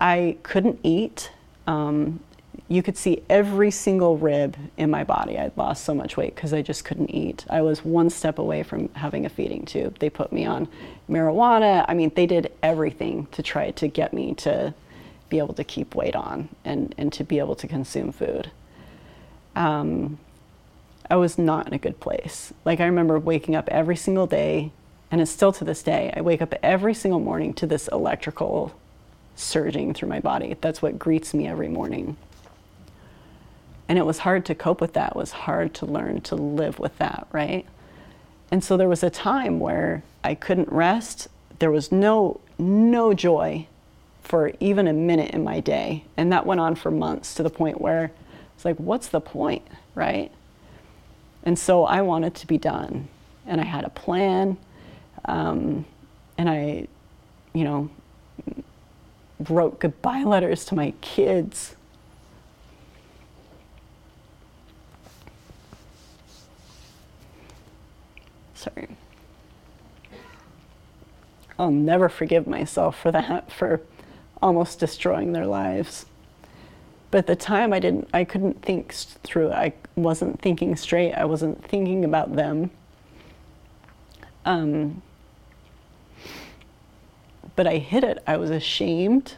I couldn't eat. Um, you could see every single rib in my body. I'd lost so much weight because I just couldn't eat. I was one step away from having a feeding tube. They put me on marijuana. I mean, they did everything to try to get me to be able to keep weight on and, and to be able to consume food. Um, I was not in a good place. Like I remember waking up every single day, and it's still to this day. I wake up every single morning to this electrical surging through my body. That's what greets me every morning. And it was hard to cope with that. It was hard to learn to live with that, right? And so there was a time where I couldn't rest. There was no no joy for even a minute in my day. And that went on for months to the point where it's like, what's the point, right? And so I wanted to be done. And I had a plan. Um, and I, you know, wrote goodbye letters to my kids. Sorry. I'll never forgive myself for that, for almost destroying their lives. But at the time, I didn't. I couldn't think through. I wasn't thinking straight. I wasn't thinking about them. Um, but I hid it. I was ashamed,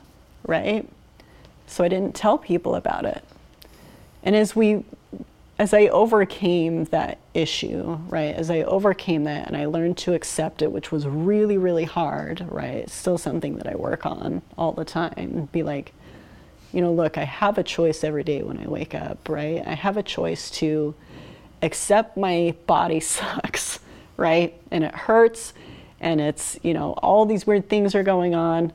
right? So I didn't tell people about it. And as we as I overcame that issue, right, as I overcame that and I learned to accept it, which was really, really hard, right, it's still something that I work on all the time. Be like, you know, look, I have a choice every day when I wake up, right? I have a choice to accept my body sucks, right? And it hurts and it's, you know, all these weird things are going on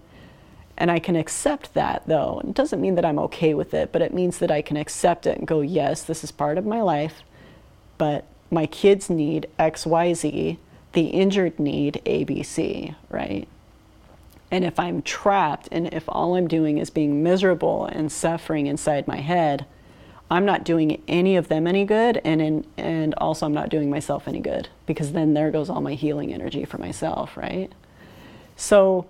and I can accept that though. It doesn't mean that I'm okay with it, but it means that I can accept it and go, yes, this is part of my life, but my kids need XYZ, the injured need ABC, right? And if I'm trapped and if all I'm doing is being miserable and suffering inside my head, I'm not doing any of them any good and in, and also I'm not doing myself any good because then there goes all my healing energy for myself, right? So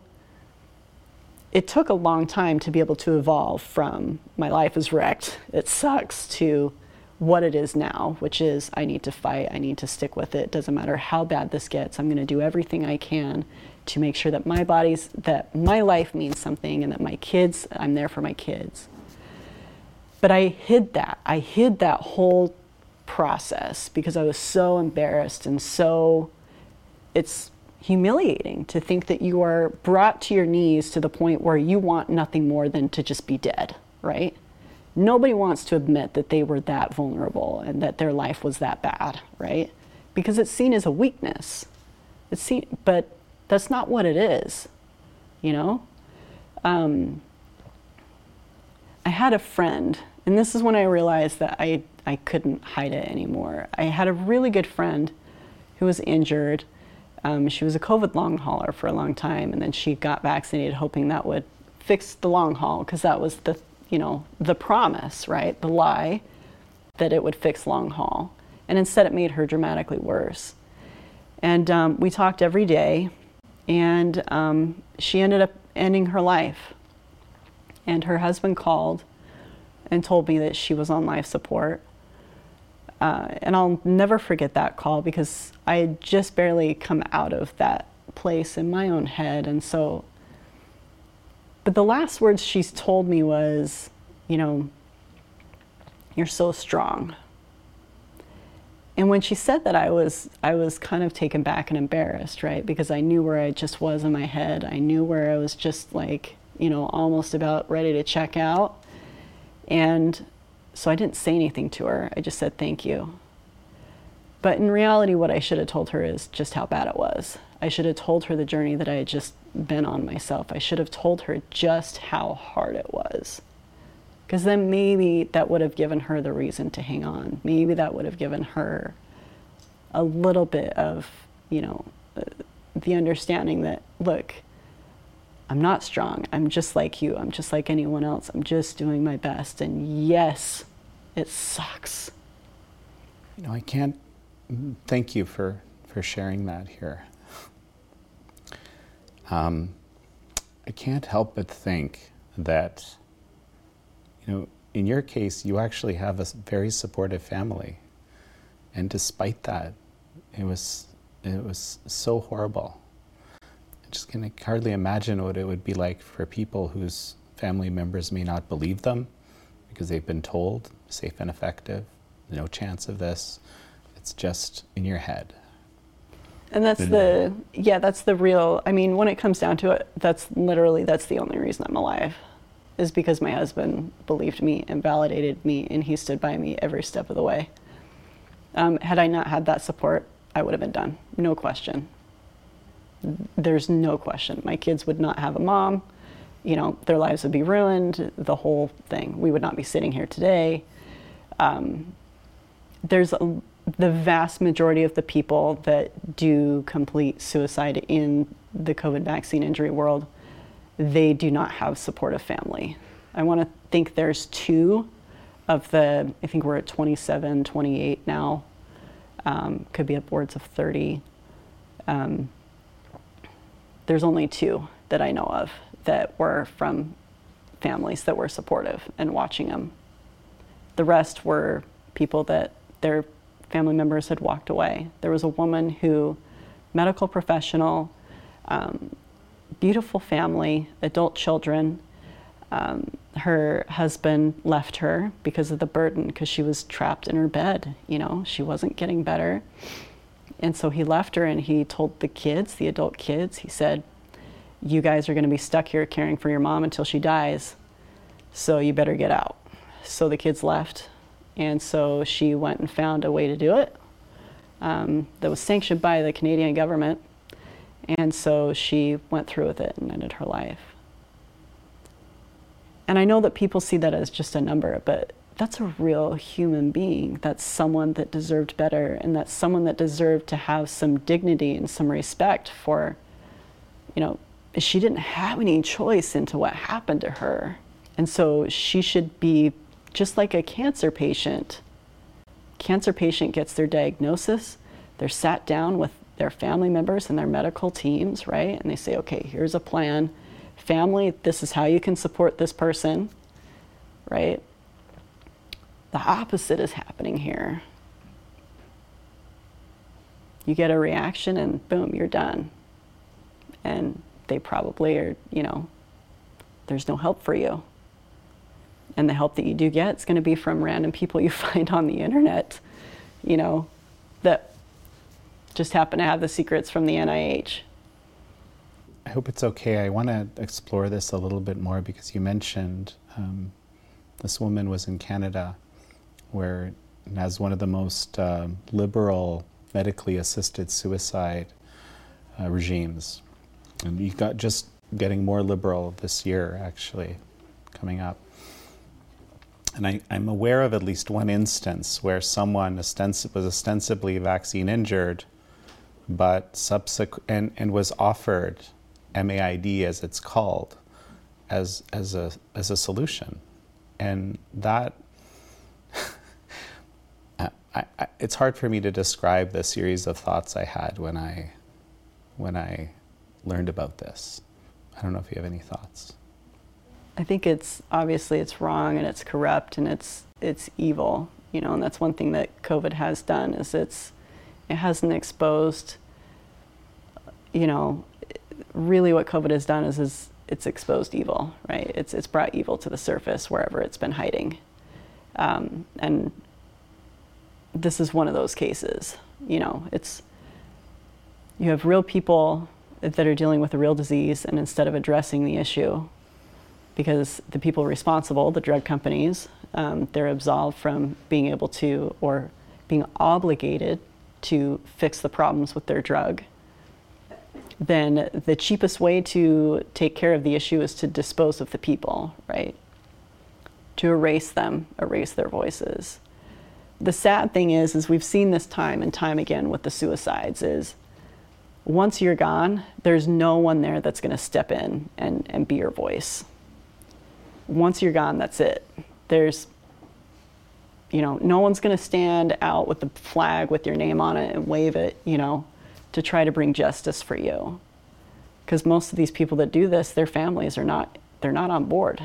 it took a long time to be able to evolve from my life is wrecked, it sucks, to what it is now, which is I need to fight, I need to stick with it. Doesn't matter how bad this gets, I'm going to do everything I can to make sure that my body's, that my life means something and that my kids, I'm there for my kids. But I hid that. I hid that whole process because I was so embarrassed and so, it's humiliating to think that you are brought to your knees to the point where you want nothing more than to just be dead, right? Nobody wants to admit that they were that vulnerable and that their life was that bad, right? Because it's seen as a weakness. It's seen, but that's not what it is, you know? Um, I had a friend, and this is when I realized that I, I couldn't hide it anymore. I had a really good friend who was injured um, she was a COVID long hauler for a long time, and then she got vaccinated, hoping that would fix the long haul because that was the you know the promise, right? The lie that it would fix long haul, and instead it made her dramatically worse. And um, we talked every day, and um, she ended up ending her life. And her husband called and told me that she was on life support uh, and I'll never forget that call because I had just barely come out of that place in my own head. And so, but the last words she's told me was, you know, you're so strong. And when she said that, I was I was kind of taken back and embarrassed, right? Because I knew where I just was in my head. I knew where I was just like, you know, almost about ready to check out. And so I didn't say anything to her. I just said thank you. But in reality, what I should have told her is just how bad it was. I should have told her the journey that I had just been on myself. I should have told her just how hard it was. Because then maybe that would have given her the reason to hang on. Maybe that would have given her a little bit of, you know, uh, the understanding that, look, I'm not strong. I'm just like you. I'm just like anyone else. I'm just doing my best. And yes, it sucks. You know, I can't thank you for, for sharing that here. Um, I can't help but think that, you know, in your case, you actually have a very supportive family. And despite that, it was, it was so horrible just can hardly imagine what it would be like for people whose family members may not believe them because they've been told safe and effective, no chance of this. It's just in your head. And that's the yeah, that's the real I mean, when it comes down to it, that's literally that's the only reason I'm alive. Is because my husband believed me and validated me and he stood by me every step of the way. Um, had I not had that support, I would have been done. No question. There's no question. My kids would not have a mom. You know, their lives would be ruined, the whole thing. We would not be sitting here today. Um, there's a, the vast majority of the people that do complete suicide in the COVID vaccine injury world, they do not have supportive family. I want to think there's two of the, I think we're at 27, 28 now, um, could be upwards of 30. Um, there's only two that I know of that were from families that were supportive and watching them. The rest were people that their family members had walked away. There was a woman who, medical professional, um, beautiful family, adult children. Um, her husband left her because of the burden, because she was trapped in her bed. You know, she wasn't getting better. And so he left her and he told the kids, the adult kids, he said, You guys are going to be stuck here caring for your mom until she dies. So you better get out. So the kids left. And so she went and found a way to do it um, that was sanctioned by the Canadian government. And so she went through with it and ended her life. And I know that people see that as just a number, but that's a real human being. That's someone that deserved better, and that's someone that deserved to have some dignity and some respect for, you know, she didn't have any choice into what happened to her. And so she should be just like a cancer patient. Cancer patient gets their diagnosis, they're sat down with their family members and their medical teams, right? And they say, okay, here's a plan. Family, this is how you can support this person, right? The opposite is happening here. You get a reaction and boom, you're done. And they probably are, you know, there's no help for you and the help that you do get is going to be from random people you find on the internet, you know, that just happen to have the secrets from the NIH. I hope it's okay. I want to explore this a little bit more because you mentioned um, this woman was in Canada where it has one of the most uh, liberal medically assisted suicide uh, regimes. And you got just getting more liberal this year, actually, coming up. And I, am aware of at least one instance where someone was ostensibly vaccine injured, but subsequent and, and was offered MAID, as it's called, as as a as a solution, and that. I, I, it's hard for me to describe the series of thoughts I had when I when I learned about this. I don't know if you have any thoughts. I think it's obviously it's wrong and it's corrupt and it's it's evil, you know, and that's one thing that COVID has done is it's it hasn't exposed you know, really what COVID has done is is it's exposed evil, right? It's it's brought evil to the surface wherever it's been hiding. Um, and this is one of those cases. You know, it's you have real people that are dealing with a real disease, and instead of addressing the issue, because the people responsible, the drug companies, um, they're absolved from being able to or being obligated to fix the problems with their drug. Then the cheapest way to take care of the issue is to dispose of the people, right? To erase them, erase their voices. The sad thing is, is we've seen this time and time again with the suicides is once you're gone, there's no one there that's going to step in and, and be your voice once you're gone, that's it. There's, you know, no one's going to stand out with the flag with your name on it and wave it, you know, to try to bring justice for you. Because most of these people that do this, their families are not, they're not on board.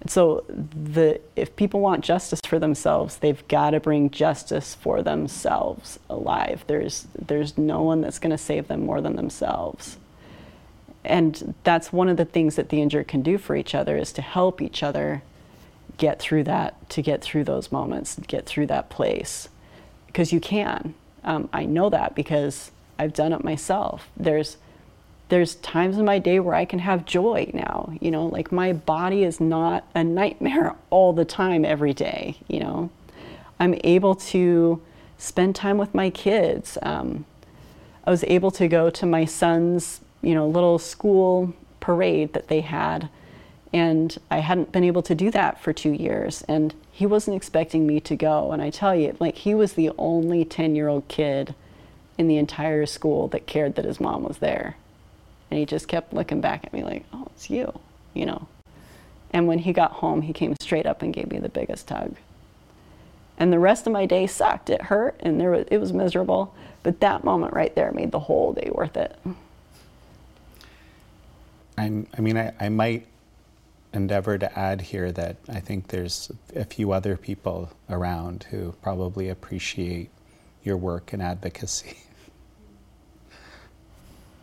And so the, if people want justice for themselves, they've got to bring justice for themselves alive. There's, there's no one that's going to save them more than themselves. and that's one of the things that the injured can do for each other is to help each other get through that, to get through those moments, get through that place. Because you can. Um, I know that because I've done it myself. There's there's times in my day where I can have joy now. You know, like my body is not a nightmare all the time, every day. You know, I'm able to spend time with my kids. Um, I was able to go to my son's, you know, little school parade that they had and I hadn't been able to do that for two years. And he wasn't expecting me to go. And I tell you, like, he was the only 10 year old kid in the entire school that cared that his mom was there. And he just kept looking back at me like, oh, it's you, you know. And when he got home, he came straight up and gave me the biggest hug. And the rest of my day sucked. It hurt and there was, it was miserable. But that moment right there made the whole day worth it. I'm, I mean, I, I might endeavor to add here that I think there's a few other people around who probably appreciate your work and advocacy.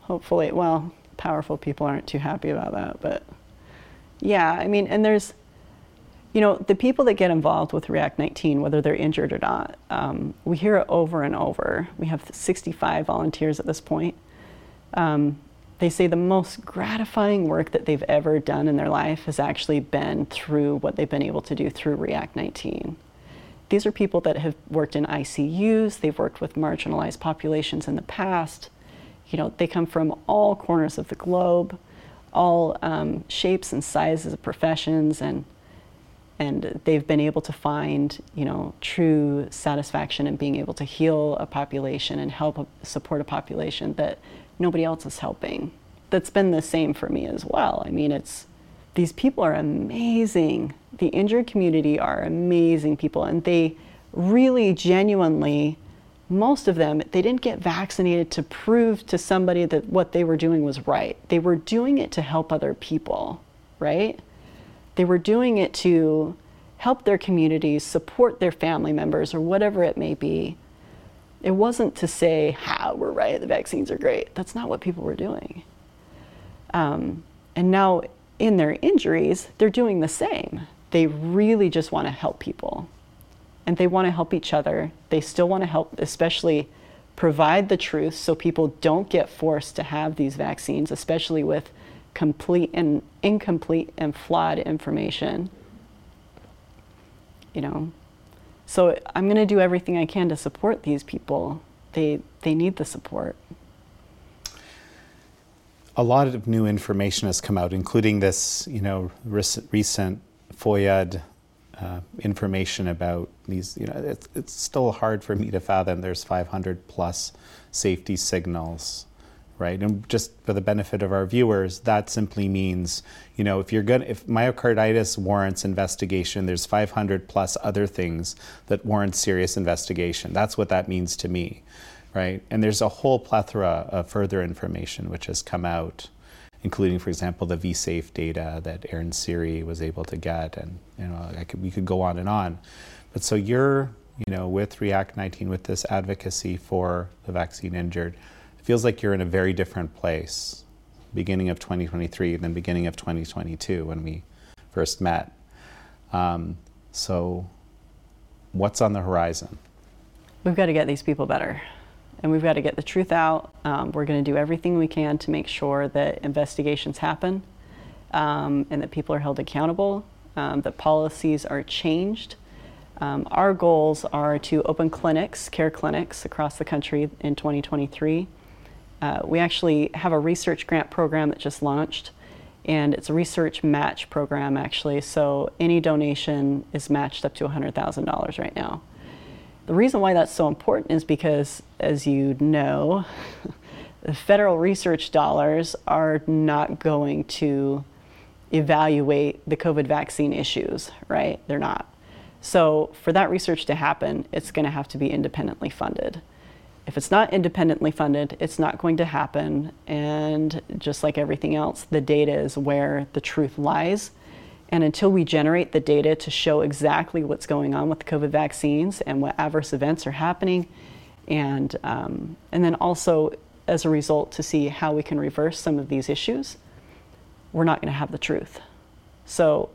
Hopefully, well, powerful people aren't too happy about that, but yeah, I mean, and there's, you know, the people that get involved with React 19, whether they're injured or not, um, we hear it over and over. We have 65 volunteers at this point. Um, they say the most gratifying work that they've ever done in their life has actually been through what they've been able to do through React 19. These are people that have worked in ICUs, they've worked with marginalized populations in the past. You know, they come from all corners of the globe, all um, shapes and sizes of professions, and and they've been able to find, you know, true satisfaction in being able to heal a population and help support a population that nobody else is helping. That's been the same for me as well. I mean, it's these people are amazing. The injured community are amazing people, and they really genuinely, most of them, they didn't get vaccinated to prove to somebody that what they were doing was right. They were doing it to help other people, right? They were doing it to help their communities, support their family members, or whatever it may be. It wasn't to say, ha, we're right, the vaccines are great. That's not what people were doing. Um, and now, in their injuries, they're doing the same. They really just want to help people. And they want to help each other. They still want to help, especially provide the truth so people don't get forced to have these vaccines, especially with complete and incomplete and flawed information. You know, so I'm going to do everything I can to support these people. They, they need the support. A lot of new information has come out, including this, you know, recent FOIA uh, information about these. You know, it's, it's still hard for me to fathom. There's 500 plus safety signals right? And just for the benefit of our viewers, that simply means, you know, if you're going if myocarditis warrants investigation, there's 500 plus other things that warrant serious investigation. That's what that means to me, right? And there's a whole plethora of further information which has come out, including, for example, the vSafe data that Aaron Siri was able to get, and you know, could, we could go on and on. But so you're, you know, with React 19, with this advocacy for the vaccine injured it feels like you're in a very different place beginning of 2023 than beginning of 2022 when we first met. Um, so, what's on the horizon? We've got to get these people better. And we've got to get the truth out. Um, we're going to do everything we can to make sure that investigations happen um, and that people are held accountable, um, that policies are changed. Um, our goals are to open clinics, care clinics across the country in 2023. Uh, we actually have a research grant program that just launched, and it's a research match program actually. So any donation is matched up to $100,000 right now. The reason why that's so important is because, as you know, the federal research dollars are not going to evaluate the COVID vaccine issues, right? They're not. So, for that research to happen, it's going to have to be independently funded. If it's not independently funded, it's not going to happen. And just like everything else, the data is where the truth lies. And until we generate the data to show exactly what's going on with the COVID vaccines and what adverse events are happening, and um, and then also as a result to see how we can reverse some of these issues, we're not going to have the truth. So,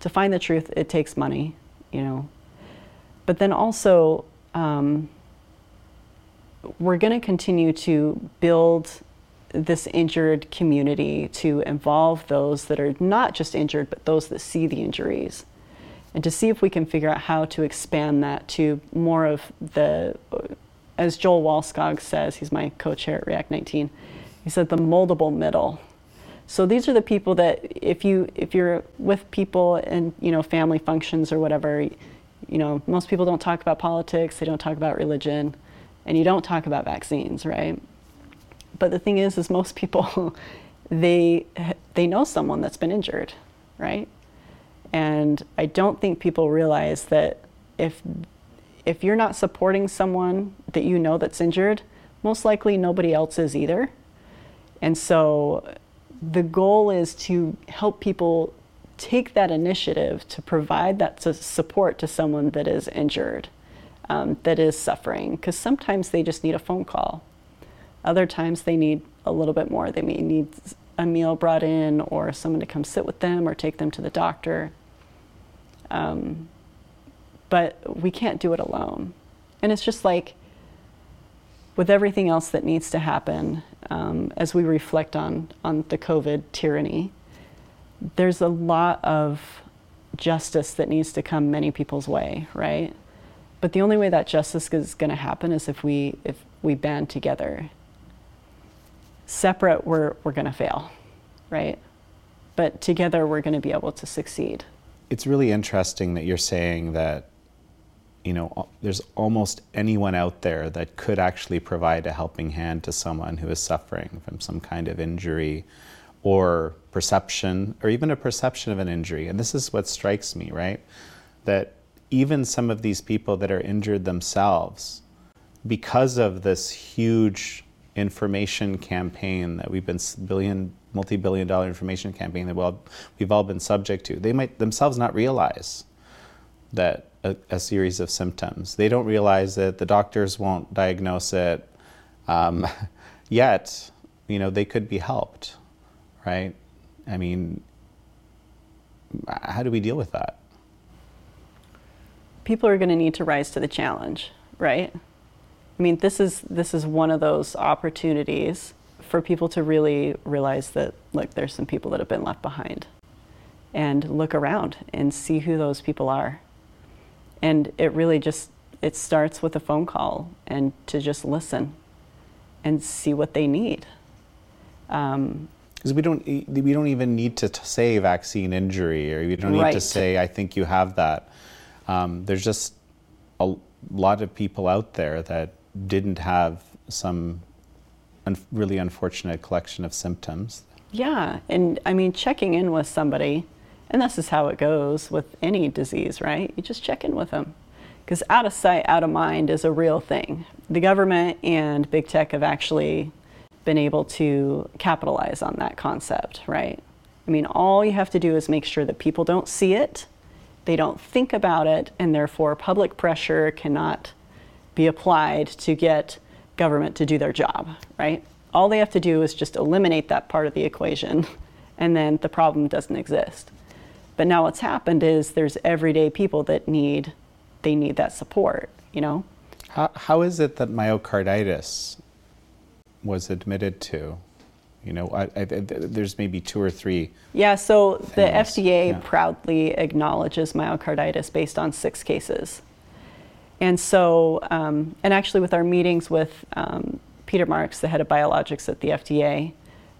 to find the truth, it takes money, you know. But then also, um, we're going to continue to build this injured community to involve those that are not just injured, but those that see the injuries. And to see if we can figure out how to expand that to more of the, as Joel Wallskog says, he's my co chair at React 19, he said the moldable middle. So these are the people that if you if you're with people and you know family functions or whatever, you know most people don't talk about politics, they don't talk about religion, and you don't talk about vaccines, right? But the thing is, is most people they they know someone that's been injured, right? And I don't think people realize that if if you're not supporting someone that you know that's injured, most likely nobody else is either. And so the goal is to help people take that initiative to provide that support to someone that is injured, um, that is suffering, because sometimes they just need a phone call. Other times they need a little bit more. They may need a meal brought in or someone to come sit with them or take them to the doctor. Um, but we can't do it alone. And it's just like with everything else that needs to happen um, as we reflect on, on the COVID tyranny, there's a lot of justice that needs to come many people's way, right? But the only way that justice is going to happen is if we if we band together separate, we're, we're going to fail, right? But together, we're going to be able to succeed. It's really interesting that you're saying that, you know, there's almost anyone out there that could actually provide a helping hand to someone who is suffering from some kind of injury or perception, or even a perception of an injury. And this is what strikes me, right? That even some of these people that are injured themselves, because of this huge information campaign that we've been billion multi-billion dollar information campaign that we've all been subject to. They might themselves not realize that a, a series of symptoms. They don't realize that the doctors won't diagnose it um, yet you know they could be helped right? I mean how do we deal with that? People are going to need to rise to the challenge right I mean, this is this is one of those opportunities for people to really realize that look, there's some people that have been left behind, and look around and see who those people are. And it really just it starts with a phone call and to just listen and see what they need. Um, because we don't we don't even need to say vaccine injury or we don't need right. to say I think you have that. Um, there's just a lot of people out there that didn't have some un- really unfortunate collection of symptoms. Yeah, and I mean, checking in with somebody, and this is how it goes with any disease, right? You just check in with them. Because out of sight, out of mind is a real thing. The government and big tech have actually been able to capitalize on that concept, right? I mean, all you have to do is make sure that people don't see it, they don't think about it, and therefore public pressure cannot be applied to get government to do their job, right? All they have to do is just eliminate that part of the equation, and then the problem doesn't exist. But now what's happened is there's everyday people that need they need that support, you know? How, how is it that myocarditis was admitted to? You know, I, I, there's maybe two or three. Yeah, so things. the FDA yeah. proudly acknowledges myocarditis based on six cases. And so, um, and actually, with our meetings with um, Peter Marks, the head of biologics at the FDA,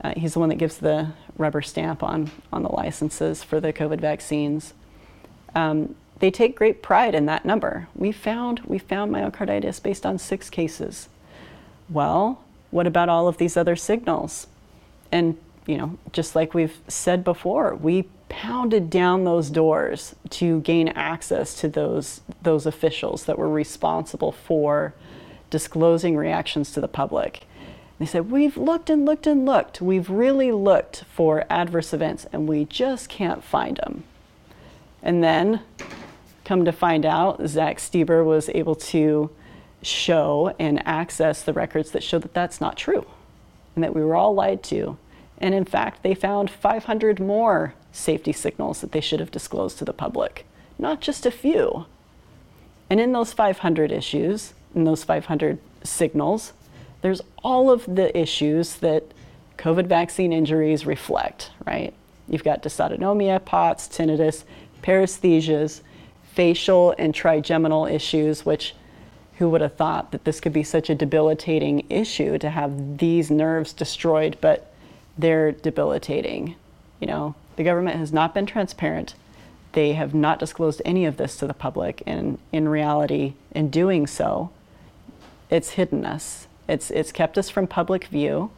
uh, he's the one that gives the rubber stamp on, on the licenses for the COVID vaccines. Um, they take great pride in that number. We found, we found myocarditis based on six cases. Well, what about all of these other signals? And, you know, just like we've said before, we pounded down those doors to gain access to those those officials that were responsible for disclosing reactions to the public. They said, We've looked and looked and looked. We've really looked for adverse events and we just can't find them. And then, come to find out, Zach Stieber was able to show and access the records that show that that's not true, and that we were all lied to. And in fact, they found 500 more safety signals that they should have disclosed to the public, not just a few. And in those 500 issues, in those 500 signals, there's all of the issues that COVID vaccine injuries reflect, right? You've got dysautonomia, POTS, tinnitus, paresthesias, facial and trigeminal issues, which who would have thought that this could be such a debilitating issue to have these nerves destroyed, but they're debilitating. You know, the government has not been transparent. They have not disclosed any of this to the public, and in reality, in doing so, it's hidden us. It's, it's kept us from public view.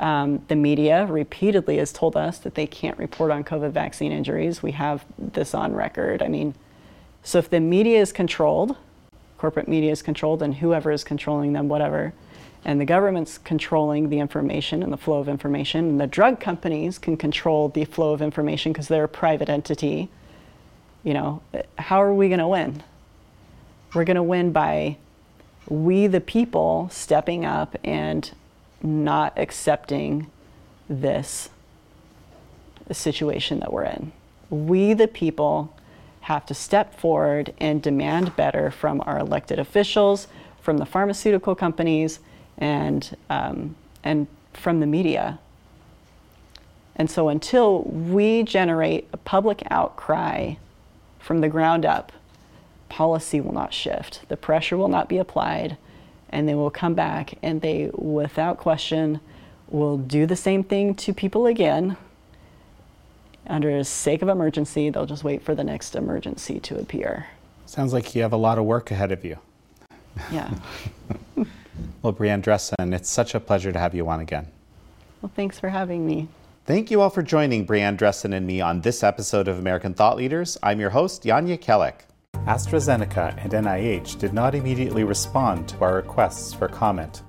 Um, the media repeatedly has told us that they can't report on COVID vaccine injuries. We have this on record. I mean, so if the media is controlled, corporate media is controlled, and whoever is controlling them, whatever, and the government's controlling the information and the flow of information, and the drug companies can control the flow of information because they're a private entity, you know, how are we going to win? We're going to win by we, the people, stepping up and not accepting this situation that we're in. We, the people, have to step forward and demand better from our elected officials, from the pharmaceutical companies, and, um, and from the media. And so until we generate a public outcry from the ground up, policy will not shift. The pressure will not be applied, and they will come back and they, without question, will do the same thing to people again. Under the sake of emergency, they'll just wait for the next emergency to appear. Sounds like you have a lot of work ahead of you. Yeah. well, Brianne Dressen, it's such a pleasure to have you on again. Well, thanks for having me. Thank you all for joining Brianne Dressen and me on this episode of American Thought Leaders. I'm your host, Jan Jekielek. AstraZeneca and NIH did not immediately respond to our requests for comment.